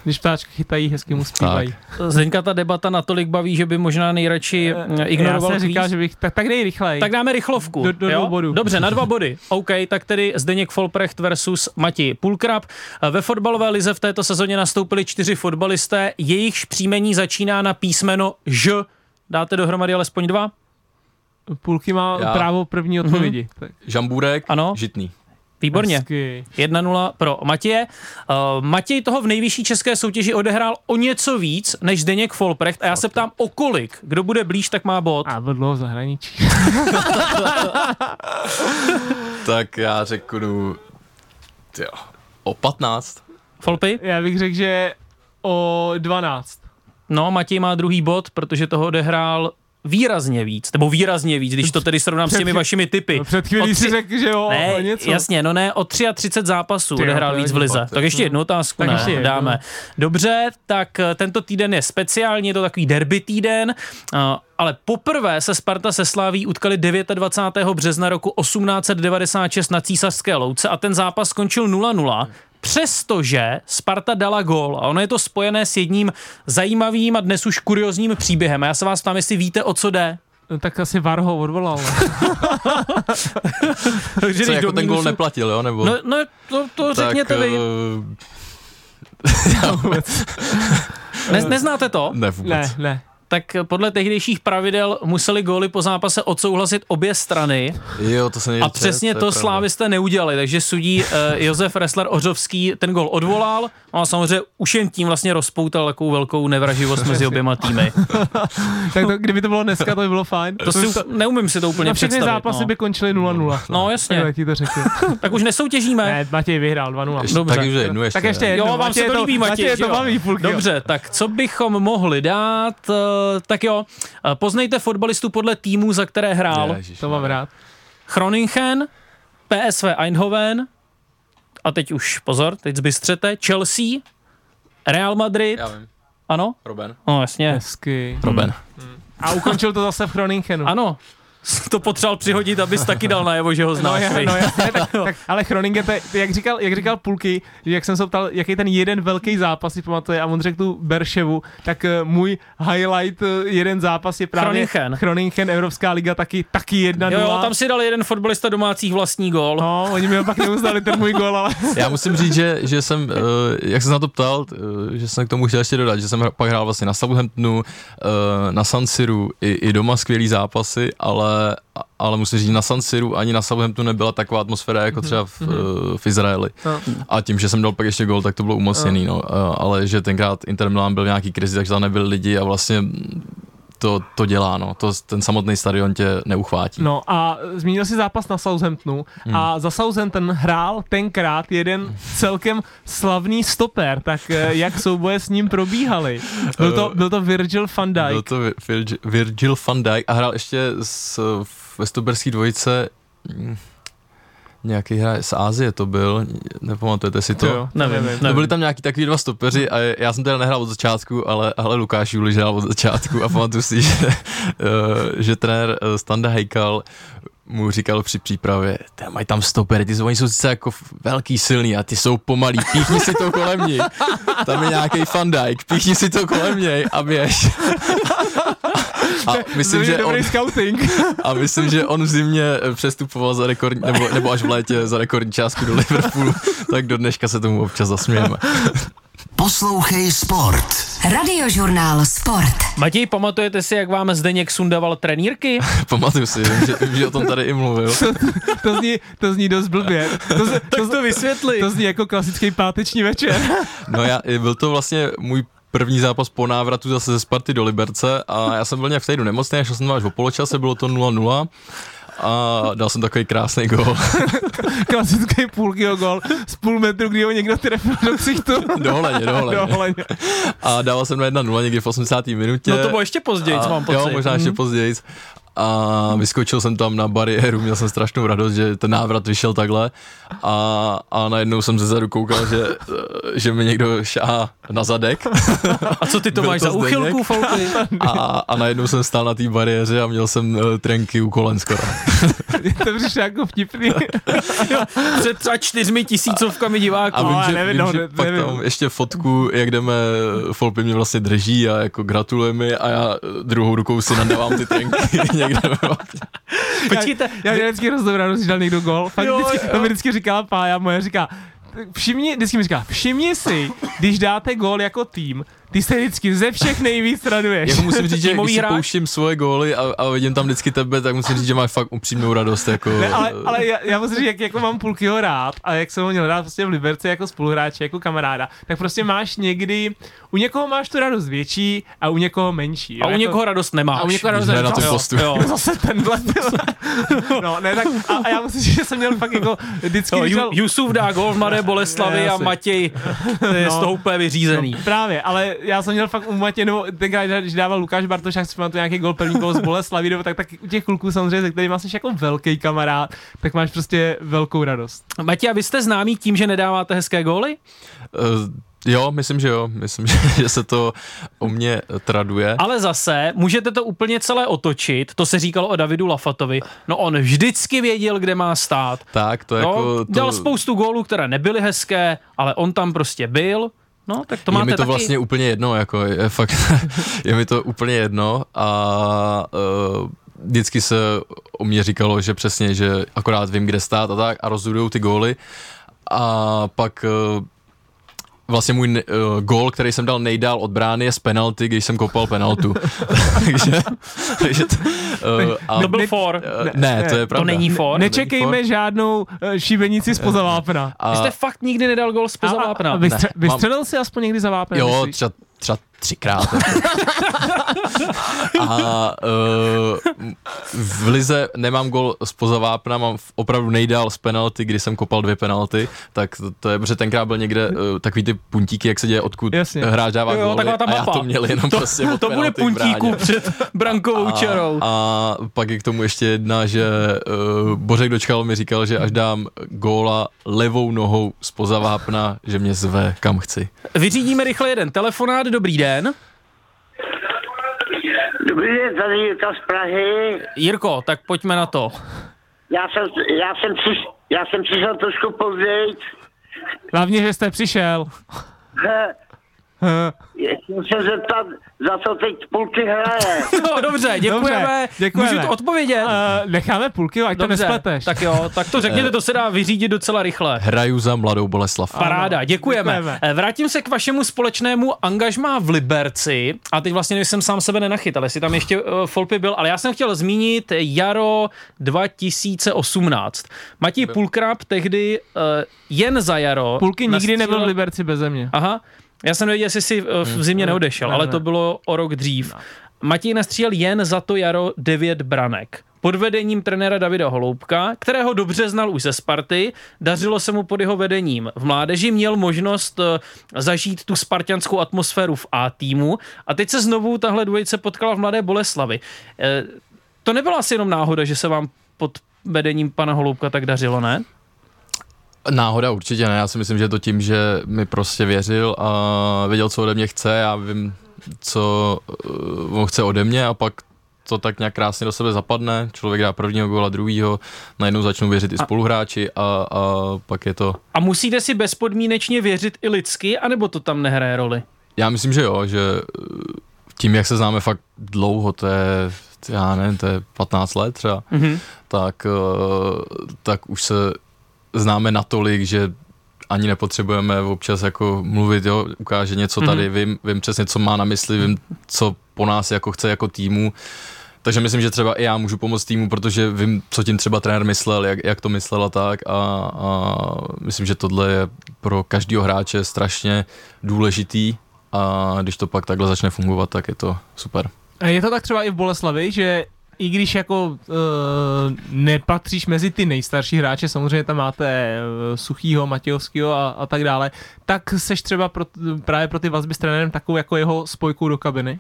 Když ptáčky chytají, hezky mu zpívají. Zdeňka ta debata natolik baví, že by možná nejradši eh, ignoroval Já se říká, že bych, tak, tak dej rychleji. Tak dáme rychlovku. Do, do jo? bodů. Dobře, na dva body. OK, tak tedy Zdeněk Folprecht versus Matěj Pulkrab. Ve fotbalové lize v této sezóně nastoupili čtyři fotbalisté, jejichž příjmení začíná na písmeno Ž. Dáte dohromady alespoň dva? Půlky má Já. právo první odpovědi. Mm-hmm. Žambůrek, ano? Žitný. Výborně. 1-0 pro Matěje. Uh, Matěj toho v nejvyšší české soutěži odehrál o něco víc než Zdeněk Folprecht a já se ptám o kolik. Kdo bude blíž, tak má bod. A byl dlouho v zahraničí. tak já řeknu tyjo, o 15. Folpy? Já bych řekl, že o 12. No, Matěj má druhý bod, protože toho odehrál výrazně víc, nebo výrazně víc, když to tedy srovnám s těmi vašimi typy. No, před chvílí si řekl, že jo, ne, o něco. jasně, no ne, o 33 zápasů Ty jo, odehrál je víc v Lize. Tak ještě jednu otázku, Tak ne, ještě jednu. dáme. Dobře, tak eh, tento týden je speciální, je to takový derby týden, eh, ale poprvé se Sparta se Sláví utkali 29. března roku 1896 na Císařské louce a ten zápas skončil 0-0. Přestože Sparta dala gól a ono je to spojené s jedním zajímavým a dnes už kuriozním příběhem. A já se vás ptám, jestli víte, o co jde. No, tak asi VAR ho odvolal. Takže Co, jako do ten gol mínusu- neplatil, jo? Nebo... No, no to, to řekněte tak, vy. eh, Ne, neznáte to? ne, vůbec. ne, ne. Tak podle tehdejších pravidel museli góly po zápase odsouhlasit obě strany Jo, to se a přesně to pravda. slávisté neudělali, takže sudí uh, Josef Ressler Ořovský ten gol odvolal no a samozřejmě už jen tím vlastně rozpoutal takovou velkou nevraživost mezi oběma týmy. Tak to, kdyby to bylo dneska, to by bylo fajn. To si, neumím si to úplně na všechny představit. zápasy no. by končily 0-0. no jasně, Takhle ti to řekl. tak už nesoutěžíme. Ne, Matěj vyhrál 2-0. Ještě, Dobře. Tak už jednu ještě. Tak ještě jednu. Jo, vám se Matěj to to- líbí, Matěj, Matěj to baví. Dobře, tak co bychom mohli dát? Eh, Tak jo, eh, poznejte fotbalistu podle týmu, za které hrál. Ježiš, To mám rád. Groningen, PSV Eindhoven, a teď už pozor, teď zbystřete, Chelsea, Real Madrid, Já vím. ano? Robin. No jasně, Hezky. Robin. A ukončil to zase v Chroningenu. ano. To potřeboval přihodit, abys taky dal najevo, že ho No, znáš. je, viď? no jasně, tak, tak, ale Chroningen, to je, jak říkal, jak říkal Pulky, jak jsem se ptal, jaký ten jeden velký zápas si pamatuje a on řekl tu Berševu, tak uh, můj highlight uh, jeden zápas je právě Groningen. Chroningen, Evropská liga, taky, taky jedna Jo, jo, tam si dal jeden fotbalista domácích vlastní gól. No, oni mi pak neuznali ten můj gol, ale Já musím říct, že, že jsem, uh, jak jsem na to ptal, že jsem k tomu chtěl ještě dodat, že jsem pak hrál vlastně na Southamptonu, na San Siru, i, i doma skvělý zápasy, ale, ale musím říct, na San Siru ani na Southamptonu nebyla taková atmosféra jako třeba v, uh, v Izraeli. No. A tím, že jsem dal pak ještě gol, tak to bylo umocněný, no. Uh, ale že tenkrát Inter Milan byl v nějaký krizi, takže tam nebyli lidi a vlastně to, to dělá, no. To, ten samotný stadion tě neuchvátí. No a zmínil si zápas na Southamptonu Hmm. a za Southampton hrál tenkrát jeden celkem slavný stoper, tak eh, jak souboje s ním probíhaly? Byl to, byl to Virgil van Dijk. Byl to Vir- Virgil, Virgil van Dijk a hrál ještě s, ve Stoberské dvojice nějaký hráč z Ázie to byl, nepamatujete si to? Jo, Nevím, nevím. No byli tam nějaký takový dva stopeři a já jsem teda nehrál od začátku, ale, ale Lukáš Juliš hrál od začátku a pamatuju si, že, eh, že trenér eh, Standa Hejkal mu říkal při přípravě, "Ty, mají tam stopery, ty jsou, oni jsou sice jako velký, silný a ty jsou pomalý, píchni si to kolem ní. Tam je nějaký Van Dijk, píchni si to kolem něj a běž. A myslím, To je že on, scouting. a myslím, že on v zimě přestupoval za rekordní, nebo, nebo až v létě za rekordní částku do Liverpoolu, tak do dneška se tomu občas zasmějeme. Poslouchej Sport. Radiožurnál Sport. Matěj, pamatujete si, jak vám Zdeněk sundával trenýrky? Pamatuju si, že, že o tom tady i mluvil. To zní, to zní dost blbě. To, z- to, to vysvětli. to zní jako klasický páteční večer. No já, byl to vlastně můj první zápas po návratu zase ze Sparty do Liberce a já jsem byl nějak v týdnu nemocný, šel jsem tam až o poločase, bylo to 0-0 a dal jsem takový krásný gol Klasický půlkýho gol z půl metru, kdy ho někdo trefil do ksichtu. do holeně, do holeně. Dohleně. A dával jsem na 1-0 někdy v 80. minutě. No to bylo ještě později, a, mám pocit. Jo, možná ještě později. A vyskočil jsem tam na bariéru, měl jsem strašnou radost, že ten návrat vyšel takhle a, a najednou jsem ze zadu koukal, že, že mi někdo šáhá na zadek A co ty to Byl máš to za Zdeněk? úchylku, Folky? a, a najednou jsem stál na té bariéře a měl jsem uh, trenky u kolen skoro. Je to přišlo jako vtipný. Před třeba čtyřmi tisícovkami diváků. A vím, ale že, nevím, vím, no, že ne- pak nevím. tam ještě fotku, jak jdeme, Folpy mě vlastně drží a jako gratuluje mi a já druhou rukou si nadávám ty trenky někde. Počkejte, Já měl vždycky radost, když dal někdo gol. Fakt Jo, vždycky, jo. to mi vždycky říkala Pája moje, říká, všimni, vždycky mi říká, všimni si, když dáte gol jako tým, ty se vždycky ze všech nejvíc raduješ. Jako musím říct, že když si pouštím svoje góly a, a vidím tam vždycky tebe, tak musím říct, že máš fakt upřímnou radost. Jako, Ne, ale, ale já, já musím říct, jak jako mám Pulkyho rád a jak jsem ho měl rád prostě v Liberci jako spoluhráče, jako kamaráda, tak prostě máš někdy, u někoho máš tu radost větší a u někoho menší. Jo? a u jako, někoho radost nemáš. a u někoho radost ne na tom jo. postu. Jo. Zase tenhle. no, ne, tak, a, a, já musím říct, že jsem měl fakt jako vždycky, dal- Jusuf dá gol v Mladé Boleslavi Ne, a. Matěj je z No. toho úplně vyřízený. Právě, ale já jsem měl fakt u Matě, nebo tenkrát, když dával Lukáš Bartoš, jak si pamatuju nějaký gol, první gol z Boleslaví, nebo tak, tak u těch kluků samozřejmě, se kterými jsi jako velký kamarád, tak máš prostě velkou radost. Matěj, a vy jste známí tím, že nedáváte hezké góly? Uh, Jo, myslím, že jo. Myslím, že se to u mě traduje. Ale zase, můžete to úplně celé otočit, to se říkalo o Davidu Lafatovi. No on vždycky věděl, kde má stát. Tak, to no, jako... To... Dal spoustu gólů, které nebyly hezké, ale on tam prostě byl. No, tak to je máte mi to taky. vlastně úplně jedno, jako je fakt, je mi to úplně jedno a uh, vždycky se o mě říkalo, že přesně, že akorát vím, kde stát a tak a rozhodujou ty góly a pak uh, vlastně můj uh, gól, který jsem dal nejdál od brány je z penalty, když jsem kopal penaltu. takže, takže to, uh, a, to byl for. Uh, ne, ne, to je pravda. To není for. Nečekejme for. žádnou uh, šibenici spoza vápna. A, Vy jste fakt nikdy nedal gól spoza vápna. Vystře- vystřelil jsi aspoň někdy za vápnem? Jo, třeba třeba třikrát. a uh, v Lize nemám gol z vápna, mám opravdu nejdál z penalty, kdy jsem kopal dvě penalty, tak to, to je, protože tenkrát byl někde uh, takový ty puntíky, jak se děje, odkud Jasně. hráč dává jo, góly, ta a já to měl jenom to, prostě od To bude puntíku před brankovou a, čarou. A pak je k tomu ještě jedna, že uh, Bořek Dočkal mi říkal, že až dám góla levou nohou z vápna, že mě zve kam chci. Vyřídíme rychle jeden telefonát, dobrý den. Dobrý den, tady Jirka z Prahy. Jirko, tak pojďme na to. Já jsem, já jsem, přiš, já jsem přišel trošku později. Hlavně, že jste přišel. Chtěl se zeptat, za co teď půlky hraje. No dobře, děkujeme. Dobře, děkujeme. Můžu to odpovědět? Uh, necháme půlky, ať dobře, to nespleteš. Tak jo, tak to řekněte, to se dá vyřídit docela rychle. Hraju za mladou Boleslav. Paráda, děkujeme. děkujeme. Eh, vrátím se k vašemu společnému angažmá v Liberci. A teď vlastně jsem sám sebe nenachytal, jestli tam ještě uh, Folpy byl, ale já jsem chtěl zmínit jaro 2018. Matěj Pulkrab tehdy uh, jen za jaro. Půlky nikdy nastřílel... nebyl v Liberci bez země. Aha, já jsem nevěděl, jestli si v hmm. zimě neodešel, ne, ale to bylo o rok dřív. No. Matěj nastřílel jen za to jaro devět branek. Pod vedením trenéra Davida Holoubka, kterého dobře znal už ze Sparty, dařilo se mu pod jeho vedením. V mládeži měl možnost eh, zažít tu spartianskou atmosféru v A týmu a teď se znovu tahle dvojice potkala v Mladé Boleslavi. Eh, to nebyla asi jenom náhoda, že se vám pod vedením pana Holoubka tak dařilo, ne? Náhoda určitě ne, já si myslím, že je to tím, že mi prostě věřil a věděl, co ode mě chce, já vím, co uh, on chce ode mě a pak to tak nějak krásně do sebe zapadne, člověk dá prvního góla, druhýho, najednou začnou věřit i spoluhráči a, a pak je to... A musíte si bezpodmínečně věřit i lidsky, anebo to tam nehraje roli? Já myslím, že jo, že uh, tím, jak se známe fakt dlouho, to je, já nevím, to je 15 let třeba, mm-hmm. tak, uh, tak už se známe natolik, že ani nepotřebujeme občas jako mluvit, jo, ukáže něco tady, mm-hmm. vím, vím přesně, co má na mysli, vím, co po nás jako chce jako týmu. Takže myslím, že třeba i já můžu pomoct týmu, protože vím, co tím třeba trenér myslel, jak, jak to myslel a tak a, a myslím, že tohle je pro každého hráče strašně důležitý a když to pak takhle začne fungovat, tak je to super. Je to tak třeba i v Boleslavi, že i když jako uh, nepatříš mezi ty nejstarší hráče, samozřejmě tam máte uh, Suchýho, Matějovského a, a tak dále, tak seš třeba pro, právě pro ty vazby s trenérem takovou jako jeho spojkou do kabiny?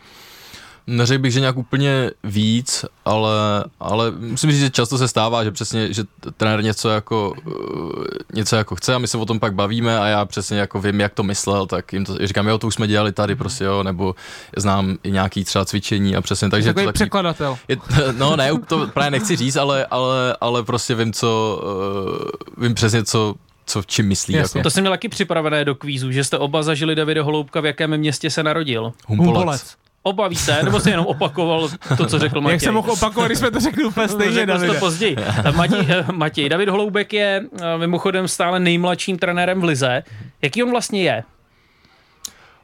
Neřekl bych, že nějak úplně víc, ale, ale musím říct, že často se stává, že přesně, že trenér něco jako, uh, něco jako chce a my se o tom pak bavíme a já přesně jako vím, jak to myslel, tak jim to říkám, jo, to už jsme dělali tady prostě, jo, nebo znám i nějaký třeba cvičení a přesně, takže Takový to taky, překladatel. Je, no ne, to právě nechci říct, ale, ale, ale prostě vím, co, uh, vím přesně, co, co v čím myslí. Jako. To jsem měl taky připravené do kvízu, že jste oba zažili Davide Holoubka, v jakém městě se narodil. Humpolec. Humpolec. Oba víte, nebo si jenom opakoval to, co řekl Matěj? Jak jsem mohl opakovat, když jsme to řekli úplně stejně, Davide. to později. Matěj, eh, Matěj, David Holoubek je eh, mimochodem stále nejmladším trenérem v Lize. Jaký on vlastně je?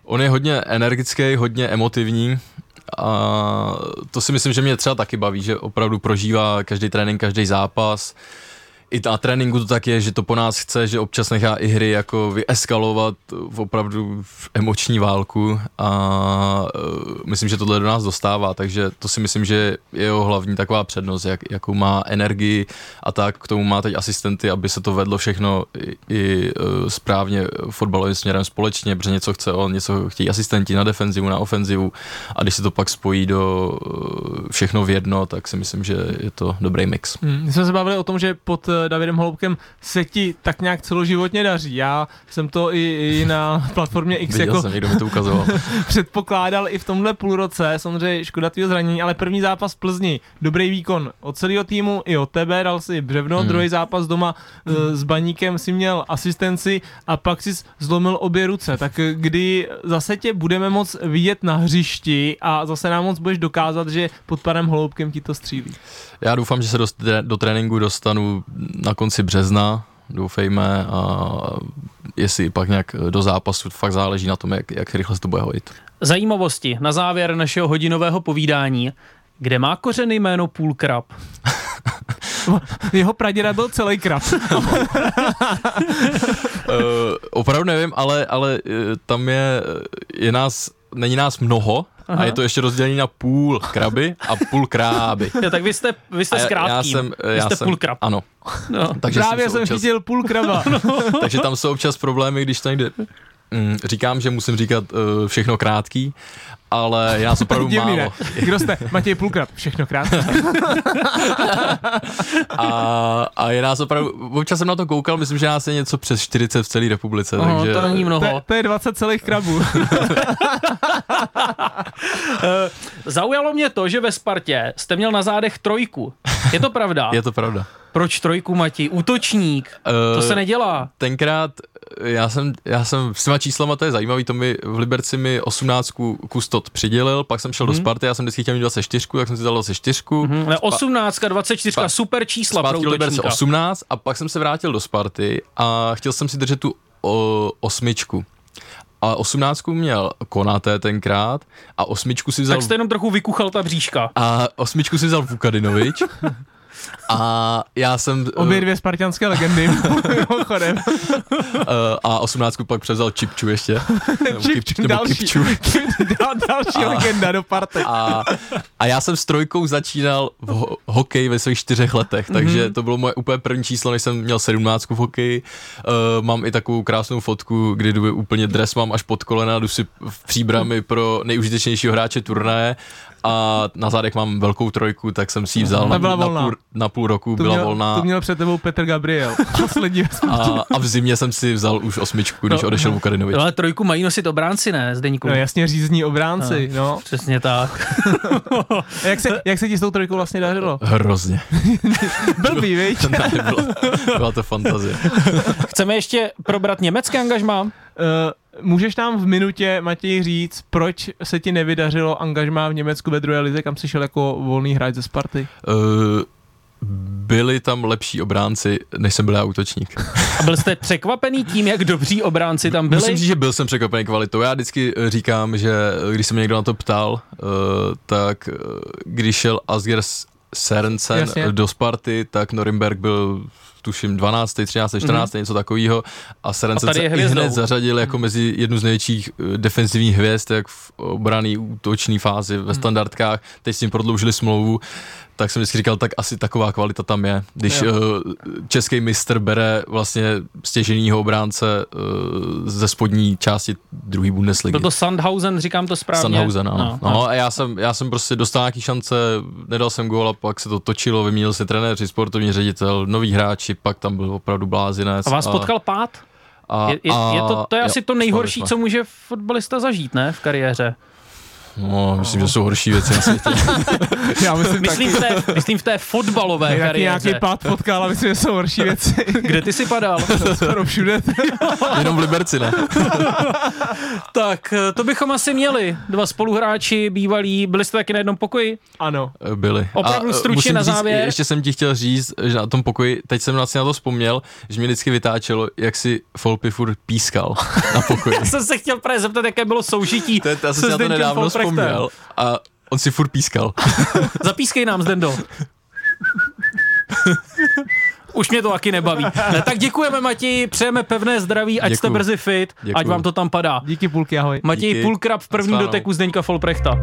On je hodně energický, hodně emotivní a to si myslím, že mě třeba taky baví, že opravdu prožívá každý trénink, každý zápas i na tréninku to tak je, že to po nás chce, že občas nechá i hry jako vyeskalovat v opravdu v emoční válku a uh, myslím, že tohle do nás dostává, takže to si myslím, že je jeho hlavní taková přednost, jak, jakou má energii a tak k tomu má teď asistenty, aby se to vedlo všechno i, i uh, správně fotbalovým směrem společně, protože něco chce on, něco chtějí asistenti na defenzivu, na ofenzivu a když se to pak spojí do uh, všechno v jedno, tak si myslím, že je to dobrý mix. Hmm, my jsme se bavili o tom, že pod Davidem Holoubkem se ti tak nějak celoživotně daří. Já jsem to i, i na platformě X Viděl jako jsem, někdo mi to ukazoval. předpokládal i v tomhle půlroce, samozřejmě škoda tvýho zranění, ale první zápas v Plzni, dobrý výkon od celého týmu i od tebe, dal si břevno, hmm. druhý zápas doma e, s baníkem si měl asistenci a pak si zlomil obě ruce, tak eh, kdy zase tě budeme moc vidět na hřišti a zase nám moc budeš dokázat, že pod panem Holoubkem ti to střílí. Já doufám, že se do, do tréninku dostanu na konci března, doufejme a jestli pak nějak do zápasu, fakt záleží na tom, jak, jak rychle se to bude hodit. Zajímavosti na závěr našeho hodinového povídání. Kde má kořeny jméno Půlkrab? Jeho praděda byl celý krab. uh, opravdu nevím, ale, ale uh, tam je, je nás, není nás mnoho, Aha. A je to ještě rozdělený na půl kraby a půl kráby. Jo, tak vy jste, vy jste já, já jsem, vy jste jsem, půl krab. Ano. No. Takže Právě jsem občas, chytil půl kraba. no. takže tam jsou občas problémy, když to někde Mm, říkám, že musím říkat uh, všechno krátký, ale já jsem opravdu málo. Ne. Kdo jste? Matěj Půlkrát, všechno krátký. a, a je nás opravdu, občas jsem na to koukal, myslím, že nás je něco přes 40 v celé republice. Oho, takže... to není mnoho. To, to je 20 celých krabů. Eh, zaujalo mě to, že ve Spartě jste měl na zádech trojku. Je to pravda? Je to pravda. Proč trojku, Mati? Útočník. Uh, to se nedělá. Tenkrát já jsem, já jsem s těma číslama, to je zajímavý, to mi v Liberci mi 18 kustot přidělil, pak jsem šel hmm. do mhm. Sparty, já jsem vždycky chtěl mít 24, tak jsem si dal 24. Hmm. Ne, 18, 24, pa, super čísla pro Liberce 18 a pak jsem se vrátil do Sparty a chtěl jsem si držet tu o, osmičku a osmnáctku měl Konaté tenkrát a osmičku si vzal... Tak jste jenom trochu vykuchal ta bříška. A osmičku si vzal Vukadinovič A já jsem... Obě dvě spartianské legendy, mimochodem. a osmnáctku pak převzal Čipču ještě. Čipču, další, Kipču. Dal, další a, legenda do party. A, a já jsem s trojkou začínal v ho- hokej ve svých čtyřech letech, takže mm-hmm. to bylo moje úplně první číslo, než jsem měl sedmnáctku v hokeji. Uh, mám i takovou krásnou fotku, kdy jdu úplně dres mám až pod kolena, jdu si v příbrami pro nejužitečnějšího hráče turnaje a na zádech mám velkou trojku, tak jsem si ji vzal na, na, půl, na půl roku, tu byla měl, volná. Tu měl před tebou Petr Gabriel, poslední a, a v zimě jsem si vzal už osmičku, když no, odešel no. Vukadinovič. No, ale trojku mají nosit obránci, ne, Zdeníku? No jasně, řízní obránci, no. no. Přesně tak. jak, se, jak se ti s tou trojkou vlastně dařilo? Hrozně. Blbý, viď? ne, byla, byla to fantazie. Chceme ještě probrat německé angažmá? Uh, Můžeš nám v minutě, Matěj, říct, proč se ti nevydařilo angažmá v Německu ve druhé lize, kam jsi šel jako volný hráč ze Sparty? Uh, byli tam lepší obránci, než jsem byl já útočník. A byl jste překvapený tím, jak dobří obránci tam byli? Musím říct, že byl jsem překvapený kvalitou. Já vždycky říkám, že když se mě někdo na to ptal, uh, tak když šel Asger Serencen do Sparty, tak Norimberg byl tuším 12., 13., 14., mm-hmm. něco takového a Serencen se hned zařadil jako mezi jednu z největších eh, defenzivních hvězd, jak v obraný útoční fázi ve mhm. standardkách, teď s tím prodloužili smlouvu, tak jsem vždycky říkal, tak asi taková kvalita tam je. Když uh, český mistr bere vlastně stěženýho obránce uh, ze spodní části druhé Bundesligy. Byl to Sandhausen, říkám to správně? Sandhausen, ano. No, no, no. a já jsem, já jsem prostě dostal nějaký šance, nedal jsem gól a pak se to točilo, vyměnil se trenéři, sportovní ředitel, noví hráči, pak tam byl opravdu blázinec. A vás a... potkal pád? A, je, je, je to, to je jo, asi to nejhorší, co může fotbalista zažít, ne, v kariéře? No, myslím, že jsou horší věci na světě. Já myslím, myslím, v té, myslím v té fotbalové Jinak kariéře. nějaký pád potkal, ale myslím, že jsou horší věci. Kde ty si padal? Skoro všude. Jenom v Liberci, ne? tak, to bychom asi měli. Dva spoluhráči bývalí. Byli jste taky na jednom pokoji? Ano. Byli. Opravdu stručně na závěr. Říct, ještě jsem ti chtěl říct, že na tom pokoji, teď jsem vlastně na to vzpomněl, že mě vždycky vytáčelo, jak si Folpy furt pískal na pokoji. Já jsem se chtěl právě zeptat, jaké bylo soužití to je, já jsem se to nedávno vzpomněl a on si furt pískal. Zapískej nám, Zdendo. Už mě to taky nebaví. Ne, tak děkujeme Matěji, přejeme pevné zdraví, ať jste Děkuju. brzy fit, ať Děkuju. vám to tam padá. Díky půlky, ahoj. Matěj Díky. Pulkrab v první Naschledanou. doteku Zdeňka Folprechta.